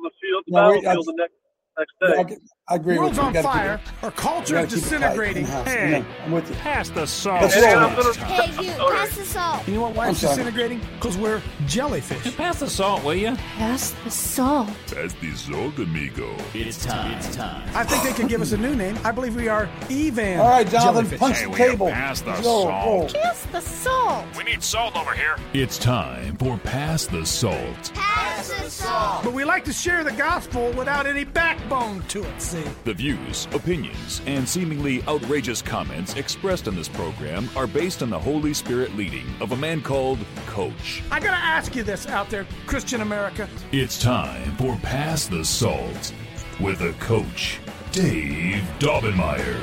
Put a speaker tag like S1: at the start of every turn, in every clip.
S1: on the field, the
S2: No,
S1: battlefield the next next day.
S2: I agree
S3: World's
S2: with you.
S3: on
S2: We keep
S3: fire. Our culture is
S2: keep it tight
S3: disintegrating. Hey,
S2: Yeah, I'm with you.
S4: Pass the salt.
S2: Let's
S1: And. I'm gonna-
S5: Hey, you, pass the salt.
S3: You know what? Why
S2: I'm
S3: it's
S2: sorry.
S3: disintegrating? Because we're jellyfish.
S4: Pass the salt, will you?
S5: Pass the salt.
S6: Pass the salt, amigo.
S7: It's time. It's time.
S3: I think they could give us a new name. I believe we are Evan.
S2: All right, Jonathan,
S3: jellyfish.
S2: punch
S4: Hey,
S2: the table.
S4: pass the
S2: Roll,
S4: salt?
S2: roll.
S5: Pass the salt.
S4: We need salt over here.
S6: It's time for Pass the Salt.
S5: Pass the salt.
S3: But we like to share the gospel without any backbone to it, see?
S6: The views, opinions, and seemingly outrageous comments expressed in this program are based on the Holy Spirit leading of a man called Coach.
S3: I gotta ask you this out there, Christian America.
S6: It's time for Pass the Salt with a coach, Dave Daubenmire.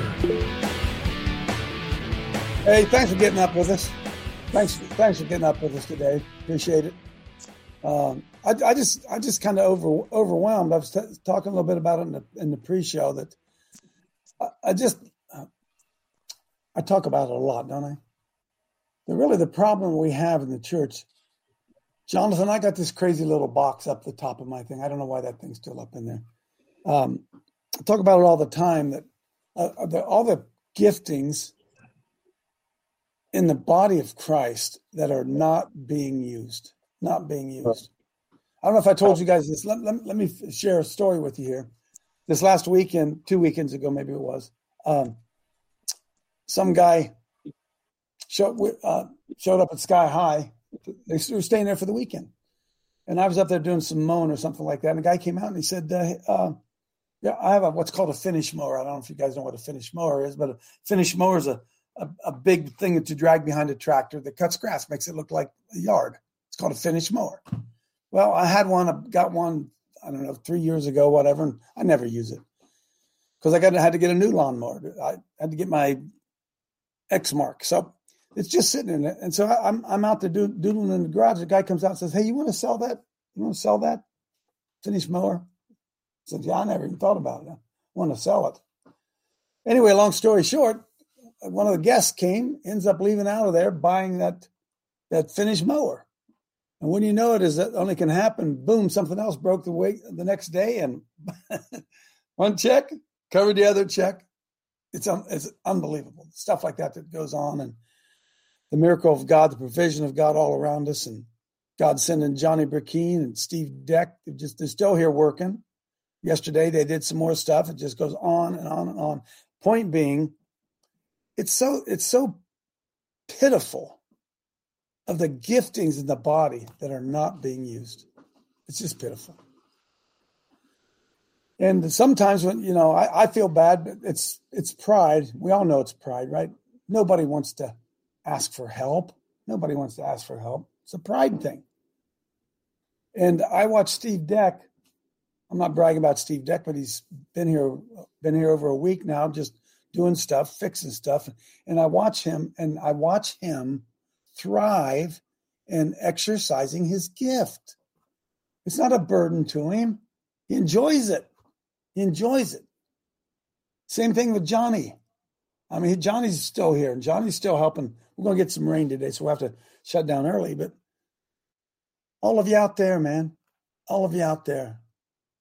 S2: Hey, thanks for getting up with us. Thanks, thanks for getting up with us today. Appreciate it. Um, I, I just, I just kind of over overwhelmed. I was t- talking a little bit about it in the in the pre-show that I, I just, uh, I talk about it a lot, don't I? But really, the problem we have in the church, Jonathan, I got this crazy little box up the top of my thing. I don't know why that thing's still up in there. Um, I talk about it all the time that uh, the, all the giftings in the body of Christ that are not being used, not being used. I don't know if I told you guys this. Let, let, let me share a story with you here. This last weekend, two weekends ago, maybe it was, um, some guy showed, uh, showed up at Sky High. They were staying there for the weekend. And I was up there doing some mowing or something like that. And the guy came out and he said, uh, uh, yeah, I have a, what's called a finish mower. I don't know if you guys know what a finish mower is, but a finish mower is a, a, a big thing to drag behind a tractor that cuts grass, makes it look like a yard. Called a finish mower. Well, I had one, I got one, I don't know, three years ago, whatever, and I never use it because I got had to get a new lawnmower. I had to get my Exmark. So it's just sitting in it. And so I, I'm I'm out there do, doodling in the garage. The guy comes out and says, Hey, you want to sell that? You want to sell that finish mower? I said, Yeah, I never even thought about it. I want to sell it. Anyway, long story short, one of the guests came, ends up leaving out of there, buying that that finished mower. And when you know it is that only can happen, boom, something else broke the way the next day, and one check covered the other check. It's un, it's unbelievable stuff like that that goes on, and the miracle of God, the provision of God all around us, and God sending Johnny Burkeen and Steve Deck. They're just they're still here working. Yesterday they did some more stuff. It just goes on and on and on. Point being, it's so it's so pitiful of the giftings in the body that are not being used. It's just pitiful. And sometimes when you know, I, I feel bad, but it's it's pride. We all know it's pride, right? Nobody wants to ask for help. Nobody wants to ask for help. It's a pride thing. And I watched Steve Deck. I'm not bragging about Steve Deck, but he's been here been here over a week now, just doing stuff, fixing stuff. And I watch him and I watch him thrive in exercising his gift. It's not a burden to him. He enjoys it. He enjoys it. Same thing with Johnny. I mean, Johnny's still here and Johnny's still helping. We're going to get some rain today, so we'll have to shut down early. But all of you out there, man, all of you out there,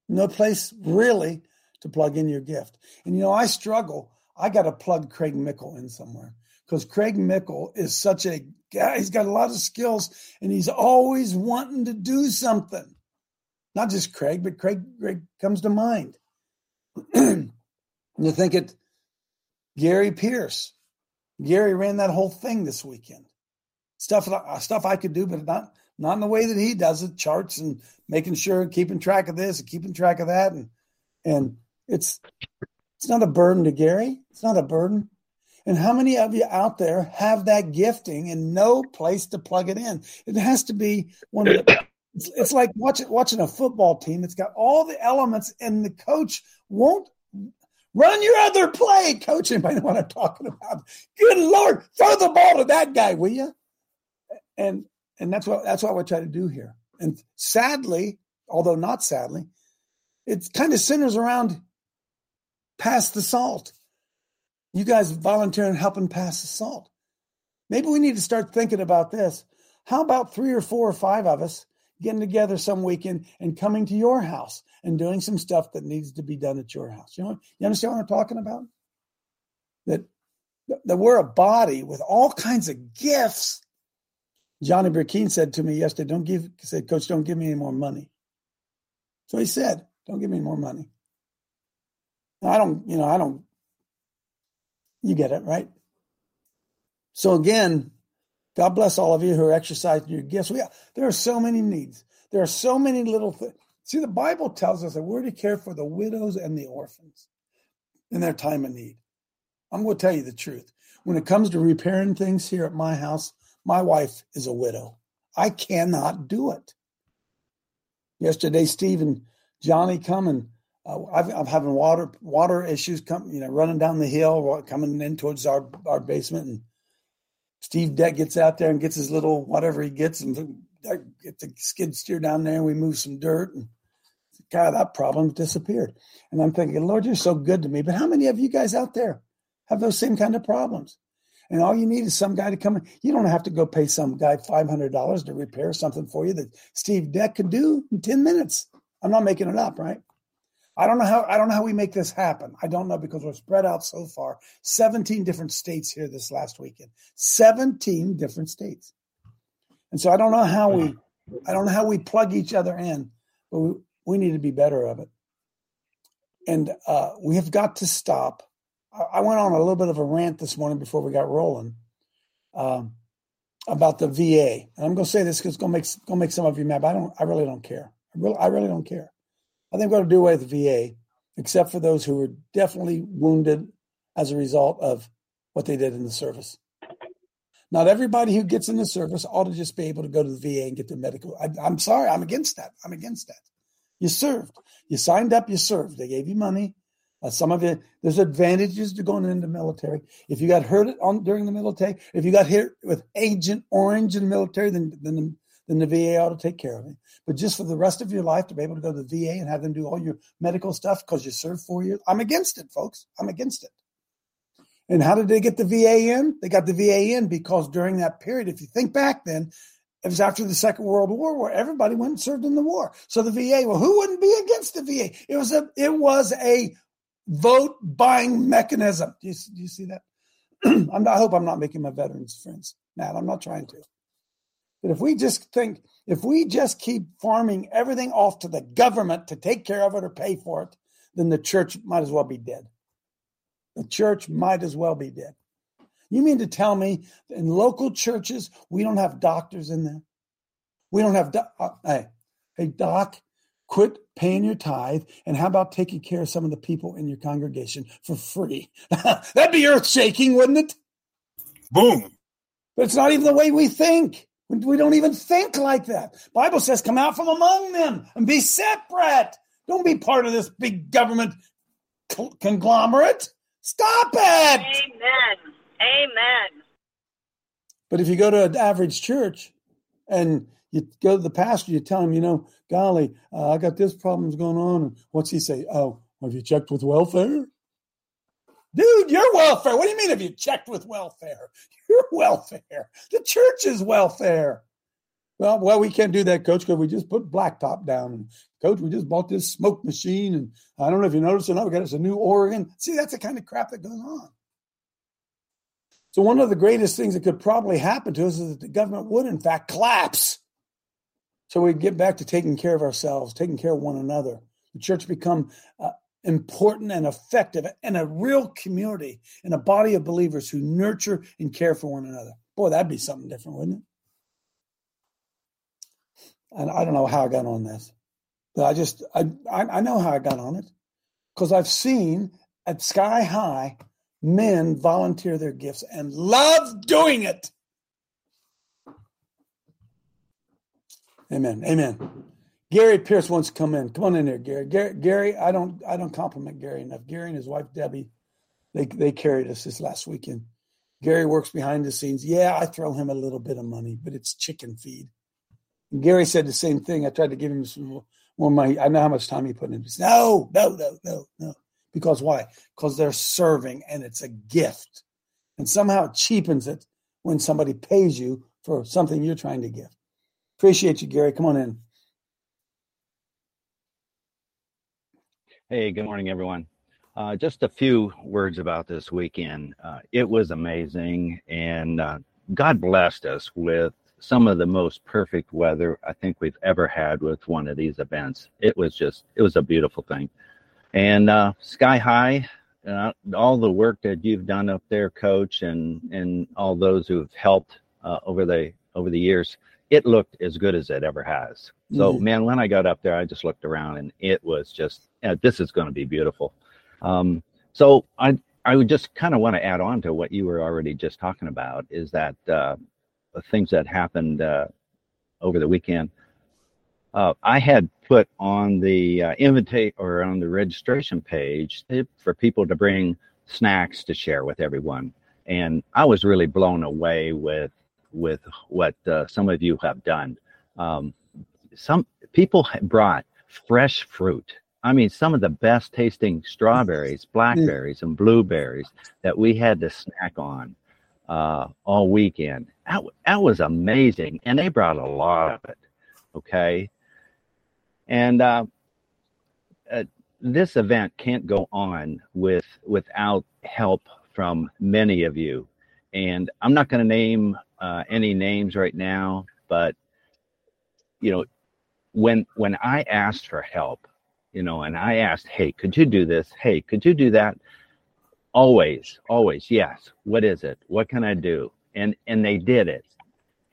S2: no place really to plug in your gift. And you know, I struggle. I got to plug Craig Mickle in somewhere because Craig Mickle is such a guy. He's got a lot of skills and he's always wanting to do something. Not just Craig, but Craig, Craig comes to mind. you think it, Gary Pierce. Gary ran that whole thing this weekend. Stuff, stuff I could do, but not not in the way that he does it. Charts and making sure, keeping track of this and keeping track of that, and and it's it's not a burden to Gary. It's not a burden. And how many of you out there have that gifting and no place to plug it in? It has to be one of the. It's, it's like watching watching a football team. It's got all the elements, and the coach won't run your other play. Coach, anybody know what I'm talking about? Good Lord, throw the ball to that guy, will you? And and that's what that's what we try to do here. And sadly, although not sadly, it kind of centers around pass the salt. You guys volunteering helping pass the salt. Maybe we need to start thinking about this. How about three or four or five of us getting together some weekend and coming to your house and doing some stuff that needs to be done at your house. You know, you understand what I'm talking about? That that we're a body with all kinds of gifts. Johnny Burkeen said to me yesterday, "Don't give," said, "Coach, don't give me any more money." So he said, "Don't give me more money." I don't, you know, I don't. You get it, right? So again, God bless all of you who are exercising your gifts. We, there are so many needs. There are so many little things. See, the Bible tells us that we're to care for the widows and the orphans in their time of need. I'm going to tell you the truth. When it comes to repairing things here at my house, my wife is a widow. I cannot do it. Yesterday, Steve and Johnny come and uh, i am having water water issues come, you know, running down the hill, coming in towards our, our basement. And Steve Deck gets out there and gets his little whatever he gets and get the skid steer down there and we move some dirt and God, that problem disappeared. And I'm thinking, Lord, you're so good to me. But how many of you guys out there have those same kind of problems? And all you need is some guy to come in. You don't have to go pay some guy $500 to repair something for you that Steve Deck could do in 10 minutes. I'm not making it up, right? I don't know how I don't know how we make this happen. I don't know because we're spread out so far. 17 different states here this last weekend. 17 different states. And so I don't know how we I don't know how we plug each other in, but we, we need to be better of it. And uh, we have got to stop. I, I, went on a little bit of a rant this morning before we got rolling um, about the VA. And I'm going to say this because it's going to make going to make some of you mad. But I don't. I really don't care. I really, I really don't care. I think we're going to do away with the VA, except for those who were definitely wounded as a result of what they did in the service. Not everybody who gets in the service ought to just be able to go to the VA and get the medical. I, am sorry, I'm against that. I'm against that. You served, you signed up, you served. They gave you money. Uh, some of it, there's advantages to going into the military. If you got hurt on during the military, if you got hit with Agent Orange in the military, then then then the VA ought to take care of it. But just for the rest of your life to be able to go to the VA and have them do all your medical stuff because you served four years, I'm against it, folks. I'm against it. And how did they get the VA in? They got the VA in because during that period, if you think back then, it was after the Second World War where everybody went and served in the war. So the VA, well, who wouldn't be against the VA? It was a it was a vote buying mechanism. Do you, do you see that? I hope I'm not making my veterans friends mad. I'm not trying to. But if we just think, if we just keep farming everything off to the government to take care of it or pay for it, then the church might as well be dead. The church might as well be dead. You mean to tell me in local churches we don't have doctors in there? We don't have. Do- uh, hey, hey, doc, quit paying your tithe, and how about taking care of some of the people in your congregation for free? That'd be earth shaking, wouldn't it?
S1: Boom.
S2: But it's not even the way we think. We don't even think like that. Bible says, come out from among them and be separate. Don't be part of this big government conglomerate. Stop it.
S7: Amen. Amen.
S2: But if you go to an average church and you go to the pastor, you tell him, you know, golly, uh, I got this problem's going on. And what's he say? Oh, have you checked with welfare? Dude, your welfare. What do you mean have you checked with welfare? Your welfare. The church's welfare. Well, well, we can't do that, coach, because we just put blacktop down. Coach, we just bought this smoke machine, and I don't know if you noticed or not, we got us a new organ. See, that's the kind of crap that goes on. So one of the greatest things that could probably happen to us is that the government would, in fact, collapse. So we get back to taking care of ourselves, taking care of one another. The church become uh, important and effective and a real community and a body of believers who nurture and care for one another. Boy, that'd be something different, wouldn't it? And I don't know how I got on this, but I just I I know how I got on it because I've seen at Sky High men volunteer their gifts and love doing it. Amen. Amen. Gary Pierce wants to come in. Come on in there, Gary. Gary. Gary, I don't I don't compliment Gary enough. Gary and his wife Debbie, they they carried us this last weekend. Gary works behind the scenes. Yeah, I throw him a little bit of money, but it's chicken feed. And Gary said the same thing. I tried to give him some more money. I know how much time he put in. Said, no, no, no, no, no. Because why? Because they're serving and it's a gift. And somehow it cheapens it when somebody pays you for something you're trying to give. Appreciate you, Gary. Come on in.
S8: Hey, good morning, everyone. Uh, just a few words about this weekend. Uh, it was amazing, and uh, God blessed us with some of the most perfect weather I think we've ever had with one of these events. It was just, it was a beautiful thing. And uh, Sky High, uh, all the work that you've done up there, Coach, and and all those who've helped uh, over the over the years, it looked as good as it ever has. So, mm-hmm. man, when I got up there, I just looked around, and it was just, yeah, this is going to be beautiful. Um, so, I I would just kind of want to add on to what you were already just talking about is that uh, the things that happened uh, over the weekend. Uh, I had put on the uh, or on the registration page for people to bring snacks to share with everyone, and I was really blown away with with what uh, some of you have done. Um, some people brought fresh fruit. I mean, some of the best tasting strawberries, blackberries, and blueberries that we had to snack on uh, all weekend. That, that was amazing. And they brought a lot of it. Okay. And uh, uh, this event can't go on with without help from many of you. And I'm not going to name uh, any names right now, but you know, when when I asked for help, you know, and I asked, "Hey, could you do this? Hey, could you do that?" Always, always, yes. What is it? What can I do? And and they did it,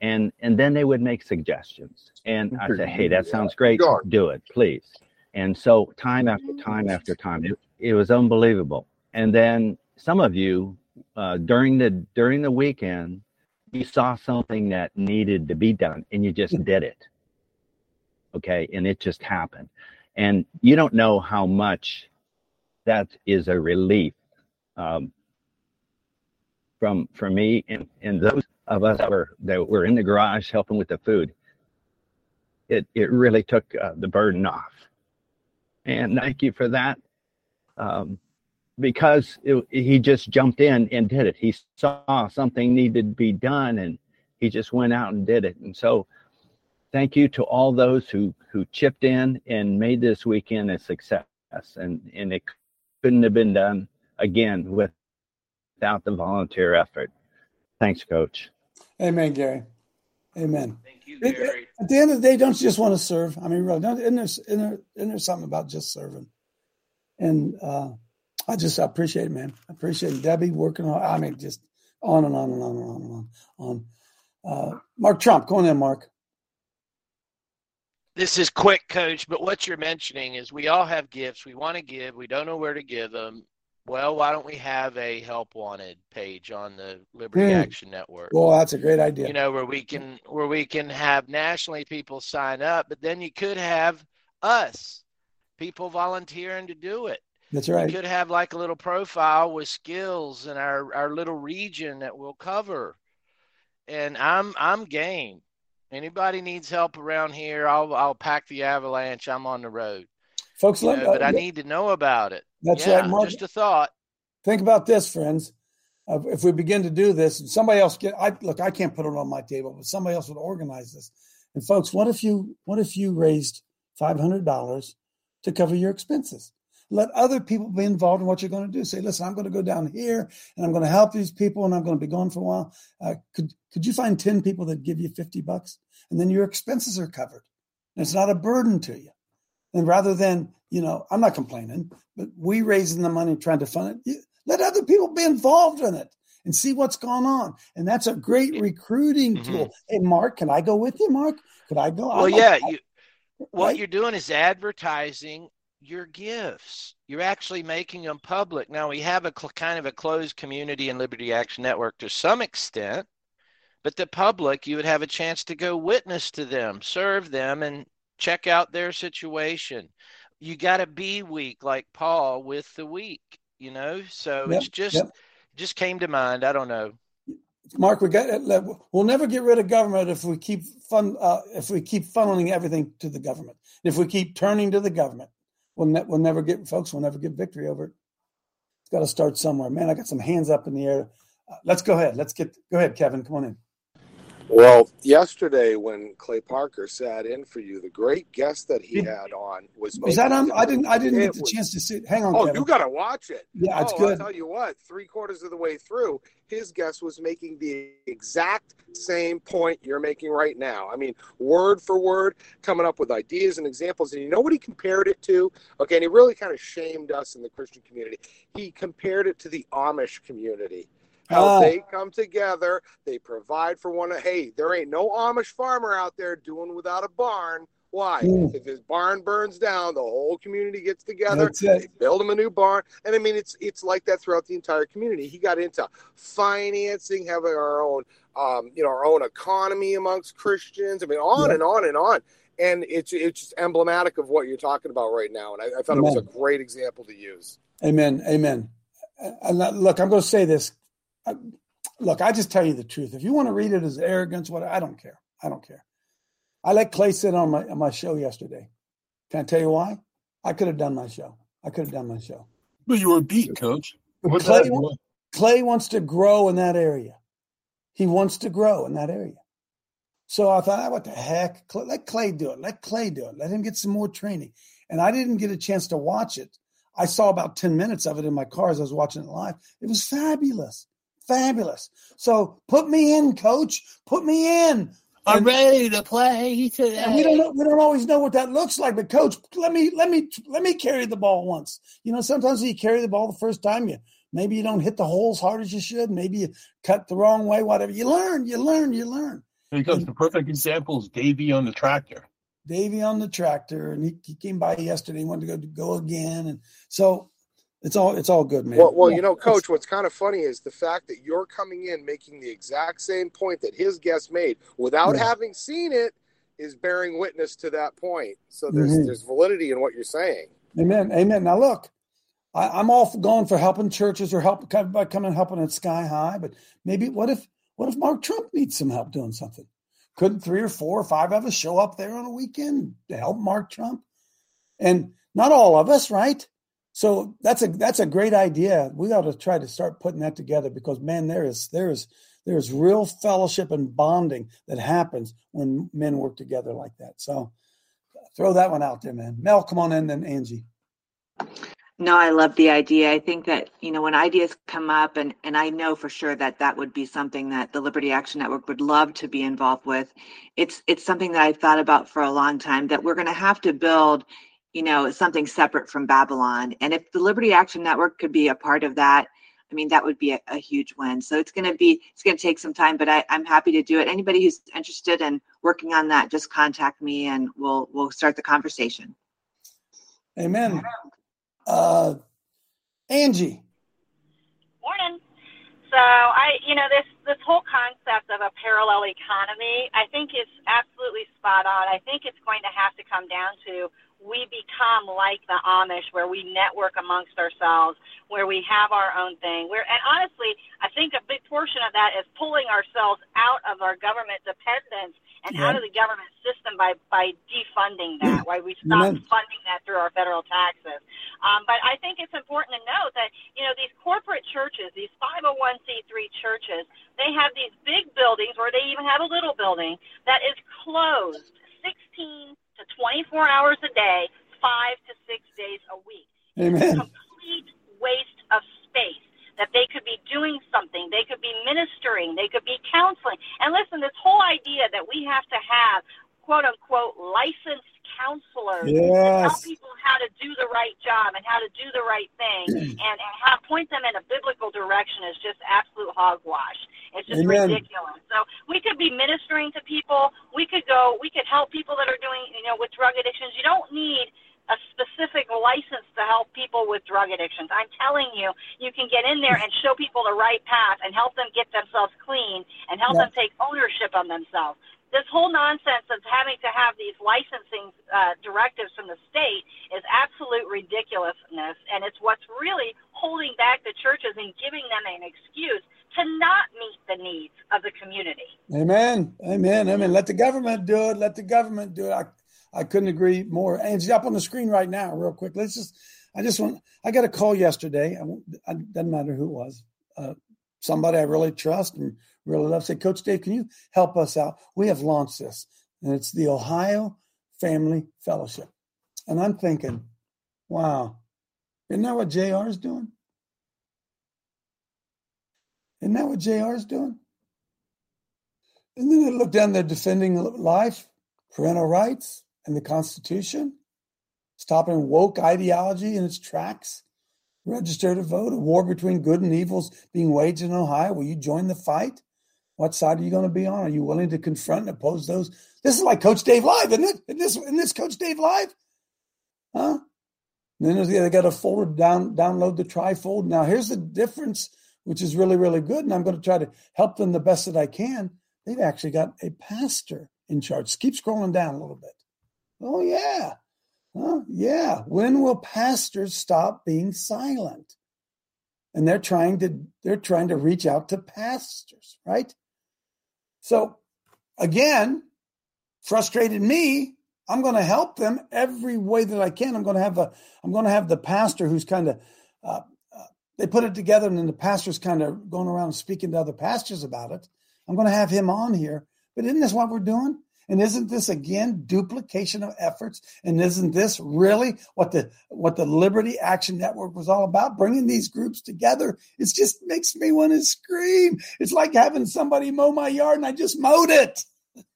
S8: and and then they would make suggestions, and I said, "Hey, that sounds great. Do it, please." And so time after time after time, it, it was unbelievable. And then some of you uh, during the during the weekend you saw something that needed to be done and you just did it. Okay? And it just happened. And you don't know how much that is a relief um, from for me and, and those of us that were that were in the garage helping with the food. It it really took uh, the burden off. And thank you for that. Um, because it, he just jumped in and did it. He saw something needed to be done and he just went out and did it. And so thank you to all those who who chipped in and made this weekend a success. And and it couldn't have been done again without the volunteer effort. Thanks, coach.
S2: Amen, Gary. Amen.
S9: Thank you, Gary.
S2: At the end of the day, don't you just want to serve? I mean, really, don't, isn't, there, isn't, there, isn't there something about just serving? And uh, I just I appreciate it, man. I appreciate Debbie working on. I mean, just on and on and on and on and on. on. Uh, Mark Trump, go on in, Mark.
S9: This is quick, Coach. But what you're mentioning is we all have gifts. We want to give. We don't know where to give them. Well, why don't we have a help wanted page on the Liberty hmm. Action Network?
S2: Well, that's a great idea.
S9: You know, where we can where we can have nationally people sign up, but then you could have us people volunteering to do it.
S2: That's right.
S9: We could have like a little profile with skills in our, our little region that we'll cover. And I'm I'm game. Anybody needs help around here, I'll I'll pack the avalanche. I'm on the road.
S2: Folks,
S9: let, know, but I need to know about it.
S2: That's
S9: yeah,
S2: right. Mark,
S9: just a thought.
S2: Think about this, friends. Uh, if we begin to do this, and somebody else get, I look, I can't put it on my table, but somebody else would organize this. And folks, what if you, what if you raised five hundred dollars to cover your expenses? Let other people be involved in what you're going to do. Say, listen, I'm going to go down here and I'm going to help these people and I'm going to be gone for a while. Uh, could could you find 10 people that give you 50 bucks? And then your expenses are covered. And it's not a burden to you. And rather than, you know, I'm not complaining, but we raising the money trying to fund it, let other people be involved in it and see what's going on. And that's a great recruiting mm-hmm. tool. Hey, Mark, can I go with you, Mark? Could I go?
S9: Well, yeah. You, what right? you're doing is advertising your gifts. You're actually making them public. Now, we have a cl- kind of a closed community in Liberty Action Network to some extent, but the public, you would have a chance to go witness to them, serve them, and check out their situation. You got to be weak, like Paul with the weak, you know? So yep, it's just, yep. just came to mind. I don't know.
S2: Mark, we got we'll never get rid of government if we keep fun uh, if we keep funneling everything to the government. If we keep turning to the government, we'll, ne- we'll never get folks. We'll never get victory over it. It's got to start somewhere. Man, I got some hands up in the air. Uh, let's go ahead. Let's get go ahead, Kevin. Come on in.
S10: Well, yesterday when Clay Parker sat in for you, the great guest that he had on was.
S2: Was that on? I didn't. I didn't get the
S10: was-
S2: chance to see. it. Hang on.
S10: Oh,
S2: Kevin.
S10: you got to watch it.
S2: Yeah, it's
S10: oh,
S2: good.
S10: I'll tell you what, three quarters of the way through, his guest was making the exact same point you're making right now. I mean, word for word, coming up with ideas and examples. And you know what he compared it to? Okay, and he really kind of shamed us in the Christian community. He compared it to the Amish community. How
S2: Ah.
S10: they come together, they provide for one. Hey, there ain't no Amish farmer out there doing without a barn. Why?
S2: Mm.
S10: If his barn burns down, the whole community gets together. They build him a new barn, and I mean, it's it's like that throughout the entire community. He got into financing, having our own, um, you know, our own economy amongst Christians. I mean, on
S2: Yeah.
S10: and on and on. And it's it's just emblematic of what you're talking about right now. And I, I thought it was a great example to use.
S2: Amen. Amen. Look, I'm going to say this. I- Look, I just tell you the truth. If you want to read it as arrogance, what I don't care. I don't care. I let Clay sit on my on my show yesterday. Can I tell you why? I could have done my show. I could have done my show.
S1: But you were beat, coach.
S2: Clay,
S1: that-
S2: Clay wants to grow in that area. He wants to grow in that area. So I thought, ah, what the heck? Let Clay do it. Let Clay do it. Let him get some more training. And I didn't get a chance to watch it. I saw about 10 minutes of it in my car as I was watching it live. It was fabulous. Fabulous. So put me in, coach. Put me in.
S1: I'm
S2: And-
S1: ready to play today.
S2: and we don't know, we don't always know what that looks like, but coach, let me let me let me carry the ball once. You know, sometimes you carry the ball the first time you maybe you don't hit the hole as hard as you should, maybe you cut the wrong way, whatever. You learn, you learn, you learn.
S1: Because the perfect example is Davey on the tractor.
S2: Davey on the tractor, and he, he came by yesterday. He wanted to go go again, and so it's all it's all good, man.
S10: Well, well,
S2: Yeah,
S10: you know, Coach, what's kind of funny is the fact that you're coming in making the exact same point that his guest made without
S2: Yeah.
S10: having seen it is bearing witness to that point. So there's
S2: Mhm.
S10: there's validity in what you're saying.
S2: Amen. Amen. Now look, I, I'm all for going for helping churches or help by coming and helping at Sky High, but maybe what if what if Mark Trump needs some help doing something? Couldn't three or four or five of us show up there on a weekend to help Mark Trump? And not all of us, right? So that's a that's a great idea. We ought to try to start putting that together because man, there is there is there is real fellowship and bonding that happens when men work together like that. So throw that one out there, man. Mel, come on in, then Angie.
S11: No, I love the idea. I think that, you know, when ideas come up and and I know for sure that that would be something that the Liberty Action Network would love to be involved with. It's it's something that I've thought about for a long time that we're going to have to build, you know, something separate from Babylon. And if the Liberty Action Network could be a part of that, I mean, that would be a, a huge win. So it's going to be it's going to take some time, but I, I'm happy to do it. Anybody who's interested in working on that, just contact me and we'll we'll start the conversation.
S2: Amen. Uh, Angie.
S7: Morning. So I, you know, this this whole concept of a parallel economy, I think is absolutely spot on. I think it's going to have to come down to we become like the Amish, where we network amongst ourselves, where we have our own thing. Where, and honestly, I think a big portion of that is pulling ourselves out of our government dependence and out of the government system by by defunding that. Why we stop
S2: Amen.
S7: funding that through our federal taxes. Um, but I think it's important to note that you know these corporate churches, these 501c3 churches, they have these big buildings, or they even have a little building that is closed 16 to 24 hours a day, five to six days a week.
S2: Amen.
S7: Complete waste of space. That they could be doing something, they could be ministering, they could be counseling. And listen, this whole idea that we have to have quote unquote licensed counselors to tell people how to do the right job and how to do the right thing and, and how point them in a biblical direction is just absolute hogwash. It's just
S2: Amen.
S7: ridiculous. So we could be ministering to people. We could go. We could help people that are doing, you know, with drug addictions. You don't need a specific license to help people with drug addictions. I'm telling you, you can get in there and show people the right path and help them get themselves clean and help
S2: Yeah.
S7: them take ownership on themselves. This whole nonsense of having to have these licensing uh, directives from the state is absolute ridiculousness, and it's what's really holding back the churches and giving them an excuse to not meet the needs of the community.
S2: Amen. Amen. Amen. Let the government do it. Let the government do it. I, I couldn't agree more. And Angie, up on the screen right now, real quick. Let's just, I just want, I got a call yesterday. I it doesn't matter who it was. Uh, somebody I really trust and really love. Say, Coach Dave, can you help us out? We have launched this, and it's the Ohio Family Fellowship. And I'm thinking, wow, isn't that what JR is doing? Isn't that what JR is doing? And then I look down there defending life, parental rights, and the Constitution, stopping woke ideology in its tracks, register to vote, a war between good and evils being waged in Ohio. Will you join the fight? What side are you going to be on? Are you willing to confront and oppose those? This is like Coach Dave Live, isn't it? Isn't this, isn't this Coach Dave Live? Huh? And then they got a folder down, download the trifold. Now here's the difference, which is really, really good. And I'm going to try to help them the best that I can. They've actually got a pastor in charge. Keep scrolling down a little bit. Oh yeah. Huh? Yeah. When will pastors stop being silent? And they're trying to they're trying to reach out to pastors, right? So again, frustrated me. I'm going to help them every way that I can. I'm going to have a I'm going to have the pastor who's kind of uh, uh, they put it together, and then the pastor's kind of going around speaking to other pastors about it. I'm going to have him on here. But isn't this what we're doing? And isn't this again duplication of efforts? And isn't this really what the what the Liberty Action Network was all about? Bringing these groups together. It just makes me want to scream. It's like having somebody mow my yard and I just mowed it.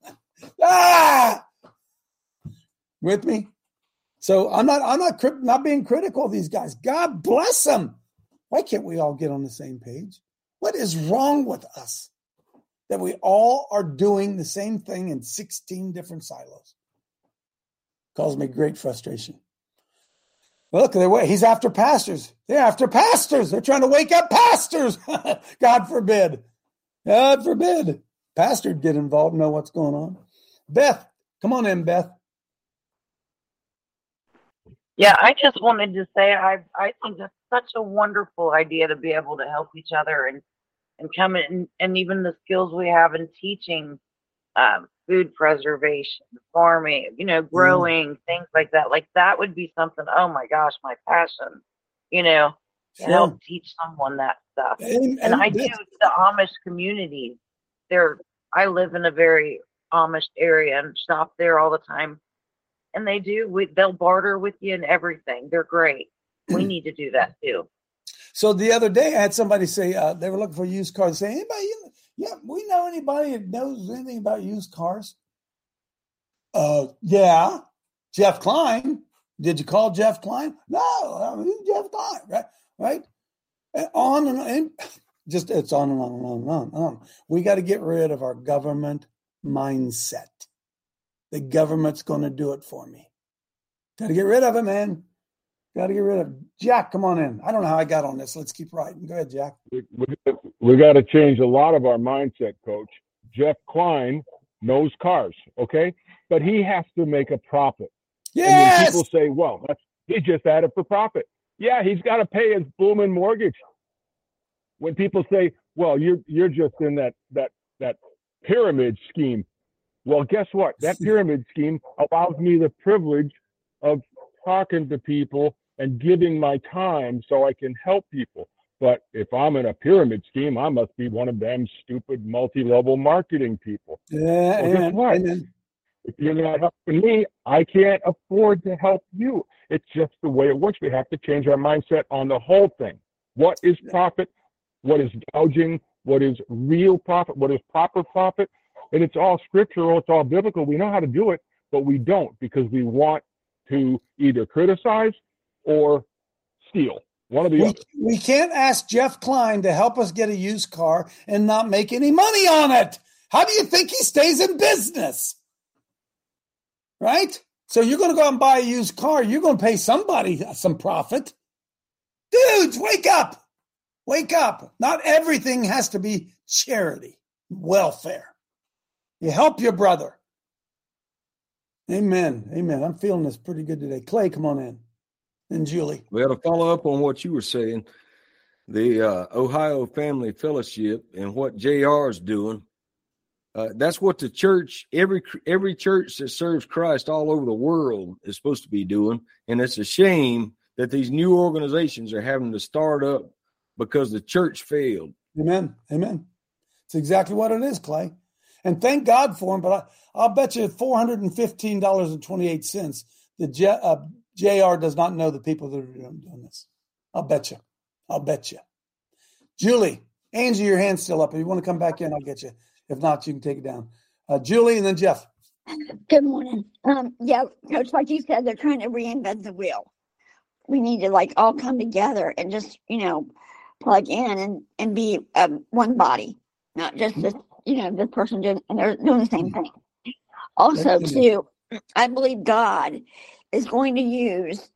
S2: ah, with me. So I'm not I'm not not being critical of these guys. God bless them. Why can't we all get on the same page? What is wrong with us? That we all are doing the same thing in 16 different silos. Causes me great frustration. Look, they're, he's after pastors. They're after pastors. They're trying to wake up pastors. God forbid. God forbid. Pastor get involved, know what's going on. Beth, come on in, Beth.
S12: Yeah, I just wanted to say I I think that's such a wonderful idea to be able to help each other and and coming and, and even the skills we have in teaching um, food preservation, farming, you know, mm-hmm. growing, mm. things like that. Like that would be something, oh my gosh, my passion, you know, to sure. help teach someone that stuff. And, and, and I do the Amish community. There, I live in a very Amish area and shop there all the time. And they do, we, they'll barter with you and everything. They're great. We need to do that too.
S2: So the other day, I had somebody say uh, they were looking for used cars. Say, anybody? Yeah, we know anybody that knows anything about used cars? Uh, yeah, Jeff Klein. Did you call Jeff Klein? No, I mean, Jeff Klein, right? Right? And on and, and just it's on and on and on and on. And on. We got to get rid of our government mindset. The government's going to do it for me. Got to get rid of it, man. Got to get rid of Jack. Come on in. I don't know how I got on this. Let's keep writing. Go ahead, Jack.
S13: We, we, we got to change a lot of our mindset, Coach. Jeff Klein knows cars, okay, but he has to make a profit.
S2: Yes.
S13: And people say, "Well, that's he just had it for profit." Yeah, he's got to pay his booming mortgage. When people say, "Well, you're you're just in that that that pyramid scheme," well, guess what? That pyramid scheme allows me the privilege of talking to people and giving my time so I can help people. But if I'm in a pyramid scheme, I must be one of them stupid multi-level marketing people.
S2: Yeah, well,
S13: guess what? If you're not helping me, I can't afford to help you. It's just the way it works. We have to change our mindset on the whole thing. What is profit? What is gouging? What is real profit? What is proper profit? And it's all scriptural, it's all biblical. We know how to do it, but we don't because we want to either criticize or steal. One of the
S2: we,
S13: other.
S2: We can't ask Jeff Klein to help us get a used car and not make any money on it. How do you think he stays in business? Right? So you're going to go out and buy a used car. You're going to pay somebody some profit. Dudes, wake up. Wake up. Not everything has to be charity, welfare. You help your brother. Amen. Amen. I'm feeling this pretty good today. Clay, come on in. And Julie.
S14: We Well, to follow up on what you were saying, the uh, Ohio Family Fellowship and what JR is doing, uh, that's what the church, every every church that serves Christ all over the world is supposed to be doing. And it's a shame that these new organizations are having to start up because the church failed.
S2: Amen. Amen. It's exactly what it is, Clay. And thank God for him. But I, I'll bet you $415.28 that J, uh, JR does not know the people that are doing, doing this. I'll bet you. I'll bet you. Julie, Angie, your hand's still up. If you want to come back in, I'll get you. If not, you can take it down. Uh, Julie and then Jeff.
S15: Good morning. Um, yeah, Coach, like you said, they're trying to reinvent the wheel. We need to like all come together and just, you know, plug in and, and be um, one body, not just this, you know, this person doing, and they're doing the same mm. thing. Also, too, I believe God is going to use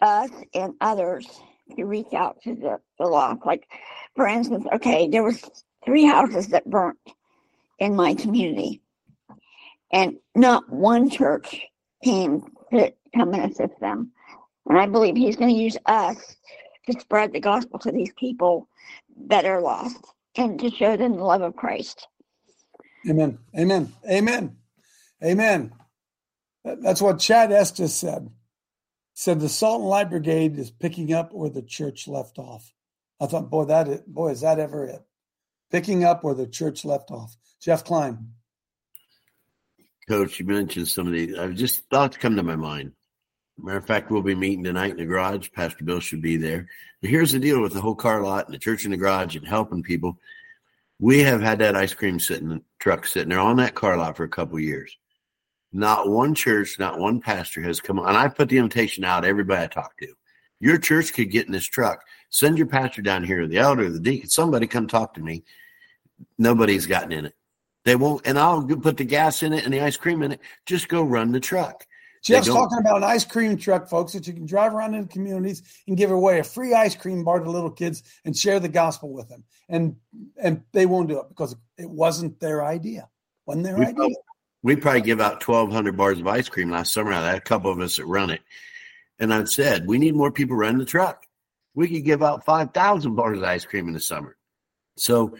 S15: us and others to reach out to the, the lost. Like, for instance, okay, there was three houses that burnt in my community, and not one church came to come and assist them. And I believe He's going to use us to spread the gospel to these people that are lost and to show them the love of Christ.
S2: Amen. Amen. Amen. Amen. That's what Chad Estes said. Said the Salt and Light Brigade is picking up where the church left off. I thought, boy, that is, boy, is that ever it? Picking up where the church left off. Jeff Klein.
S16: Coach, you mentioned some of these. I've just thoughts come to my mind. Matter of fact, we'll be meeting tonight in the garage. Pastor Bill should be there. But here's the deal with the whole car lot and the church in the garage and helping people. We have had that ice cream sitting truck sitting there on that car lot for a couple years. Not one church, not one pastor has come on. And I put the invitation out everybody I talk to. Your church could get in this truck. Send your pastor down here, the elder, the deacon, somebody come talk to me. Nobody's gotten in it. They won't, and I'll put the gas in it and the ice cream in it. Just go run the truck.
S2: Jeff's talking about an ice cream truck, folks, that you can drive around in the communities and give away a free ice cream bar to little kids and share the gospel with them. And and they won't do it because it wasn't their idea. Wasn't their
S16: we
S2: idea.
S16: Probably, we probably give out twelve hundred bars of ice cream last summer. I had a couple of us that run it, and I said we need more people running the truck. We could give out five thousand bars of ice cream in the summer. So,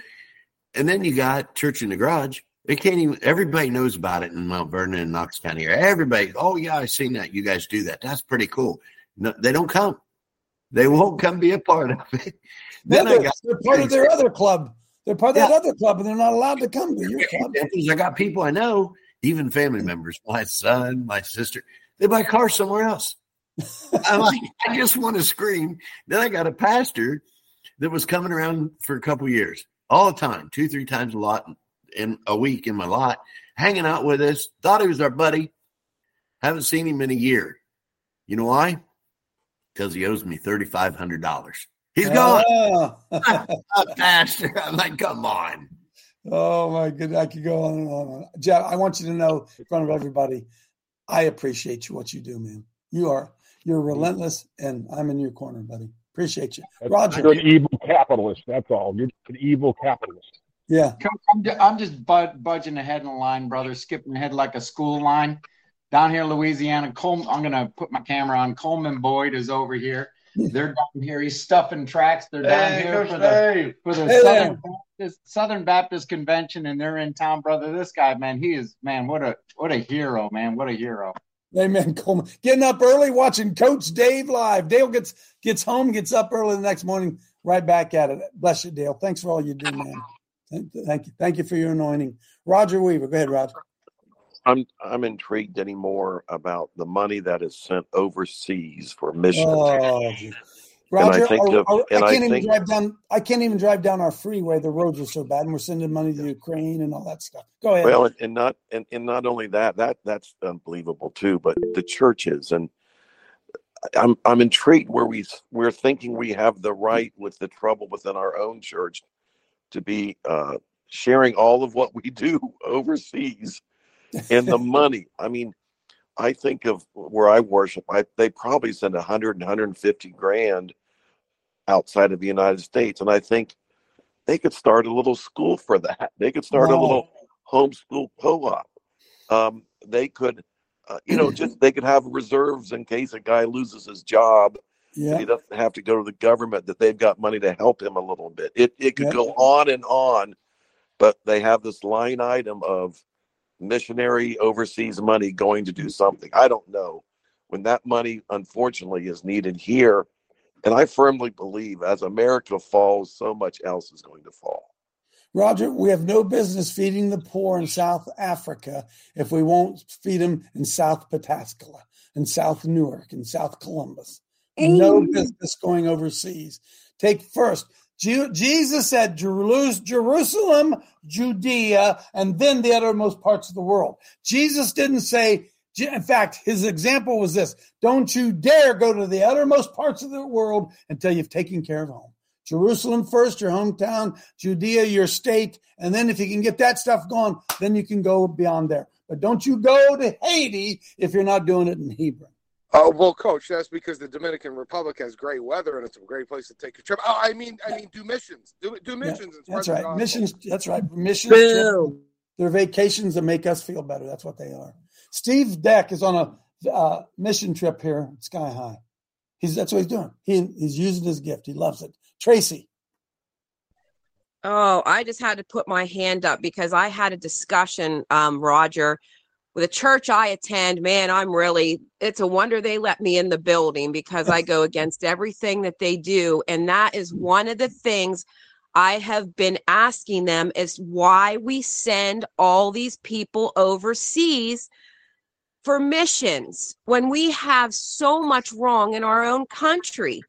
S16: and then you got church in the garage. They can't even. Everybody knows about it in Mount Vernon and Knox County. Everybody. Oh yeah, I seen that. You guys do that. That's pretty cool. No, they don't come. They won't come be a part of it.
S2: Then they're, they're part of their other club. They're part of yeah. that other club, and they're not allowed to come to your club.
S16: I got people I know, even family members, my son, my sister. They buy cars somewhere else. I'm like, I just want to scream. Then I got a pastor that was coming around for a couple years, all the time, two, three times a lot in a week in my lot, hanging out with us. Thought he was our buddy. Haven't seen him in a year. You know why? Because he owes me thirty five hundred dollars. He's oh. gone.
S2: Oh.
S16: pastor. I'm like, come on.
S2: Oh my goodness, I could go on and on. Jeff, I want you to know in front of everybody, I appreciate you what you do, man. You are you're relentless, and I'm in your corner, buddy. Appreciate you, Roger.
S13: You're an evil capitalist. That's all. You're an evil capitalist.
S2: Yeah.
S17: I'm, I'm just bud, budging ahead in the line, brother, skipping ahead like a school line. Down here in Louisiana, Cole, I'm going to put my camera on. Coleman Boyd is over here. They're down here. He's stuffing tracks. They're down
S18: Hey,
S17: here for the for the
S2: Hey
S17: Southern Baptist, Southern Baptist Convention, and they're in town, brother. This guy, man, he is man. What a what a hero, man. What a hero.
S2: Amen. Coleman. Getting up early, watching Coach Dave live. Dale gets gets home, gets up early the next morning, right back at it. Bless you, Dale. Thanks for all you do, man. Thank, thank you. Thank you for your anointing. Roger Weaver. Go ahead, Roger.
S18: I'm I'm intrigued anymore about the money that is sent overseas for missions.
S2: Oh, gee.
S18: And I
S2: Roger,
S18: think
S2: oh,
S18: of-
S2: our- oh,
S18: and
S2: I
S18: I
S2: can't even
S18: think-
S2: drive down. I can't even drive down our freeway. The roads are so bad, and we're sending money to Ukraine and all that stuff. Go ahead.
S18: Well, and, and not and, and not only that, that that's unbelievable too, but the churches and I'm I'm intrigued where we we're thinking we have the right with the trouble within our own church to be uh, sharing all of what we do overseas and the money. I mean, I think of where I worship. I they probably send 100 and 150 grand outside of the United States, and I think they could start a little school for that. They could start a little homeschool co-op. Um, they could, uh, you know, just they could have reserves in case a guy loses his job.
S2: Yeah.
S18: He doesn't have to go to the government. That they've got money to help him a little bit. It it could
S2: Yeah.
S18: go on and on, but they have this line item of missionary overseas money going to do something. I don't know when that money, unfortunately, is needed here. And I firmly believe as America falls, so much else is going to fall.
S2: Roger, we have no business feeding the poor in South Africa if we won't feed them in South Pataskala, in South Newark, in South Columbus. No business going overseas. Take first. Jesus said Jerusalem, Judea, and then the uttermost parts of the world. Jesus didn't say, in fact, his example was this don't you dare go to the uttermost parts of the world until you've taken care of home. Jerusalem first, your hometown, Judea, your state, and then if you can get that stuff going, then you can go beyond there. But don't you go to Haiti if you're not doing it in Hebron.
S10: Oh well, coach, that's because the Dominican Republic has great weather and it's a great place to take a trip. Oh, I mean, I mean, do missions, do do missions. and
S2: that's right. Missions. That's right. Missions. trips, They're vacations that make us feel better. That's what they are. Steve Deck is on a uh, mission trip here Sky High. He's that's what he's doing. He, he's using his gift. He loves it. Tracy.
S19: Oh, I just had to put my hand up because I had a discussion, um, Roger, with a church I attend. Man, I'm really, it's a wonder they let me in the building because I go against everything that they do. And that is one of the things I have been asking them is why we send all these people overseas for missions when we have so much wrong in our own country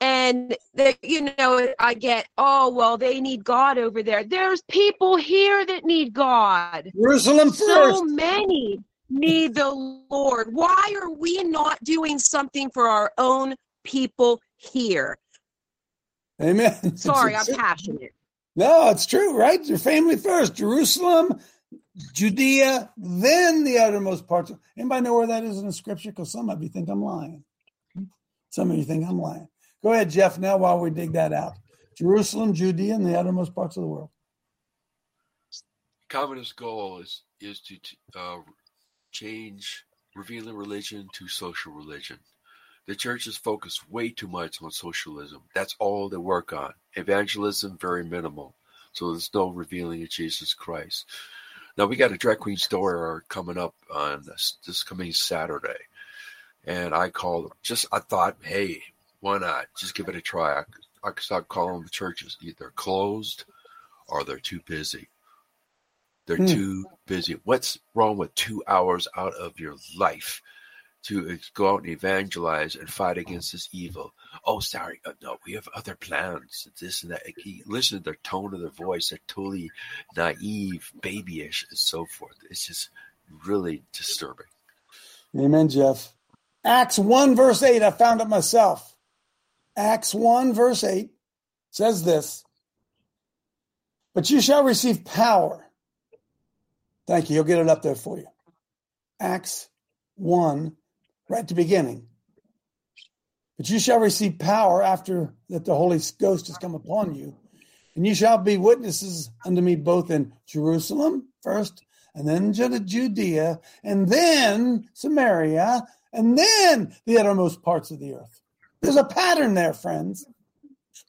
S19: and that you know i get oh well they need god over there there's people here that need god
S2: Jerusalem
S19: so many need the lord why are we not doing something for our own people here
S2: Amen.
S19: sorry i'm passionate
S2: No, it's true, right? Your family first. Jerusalem, Judea, then the uttermost parts. Anybody know where that is in the scripture? Because some of you think I'm lying. Some of you think I'm lying. Go ahead, Jeff, now while we dig that out. Jerusalem, Judea, and the uttermost parts of the world.
S20: Calvinist goal is is to uh, change revealing religion to social religion. The church is focused way too much on socialism. That's all they work on. Evangelism, very minimal. So there's no revealing of Jesus Christ. Now we got a drag queen store coming up on this, this coming Saturday, and I called. Just I thought, hey, why not? Just give it a try. I, I start calling the churches either closed or they're too busy. They're
S2: Hmm.
S20: too busy. What's wrong with two hours out of your life to go out and evangelize and fight against this evil? Oh, sorry. Uh, no, we have other plans. This and that. Listen to their tone of their voice. They're totally naive, babyish, and so forth. It's just really disturbing.
S2: Amen, Jeff. Acts 1, verse 8. I found it myself. Acts 1, verse 8 says this But you shall receive power. Thank you. He'll get it up there for you. Acts 1, right at the beginning. But you shall receive power after that the Holy Ghost has come upon you, and you shall be witnesses unto me both in Jerusalem first, and then Ju- Judea, and then Samaria, and then the uttermost parts of the earth. There's a pattern there, friends.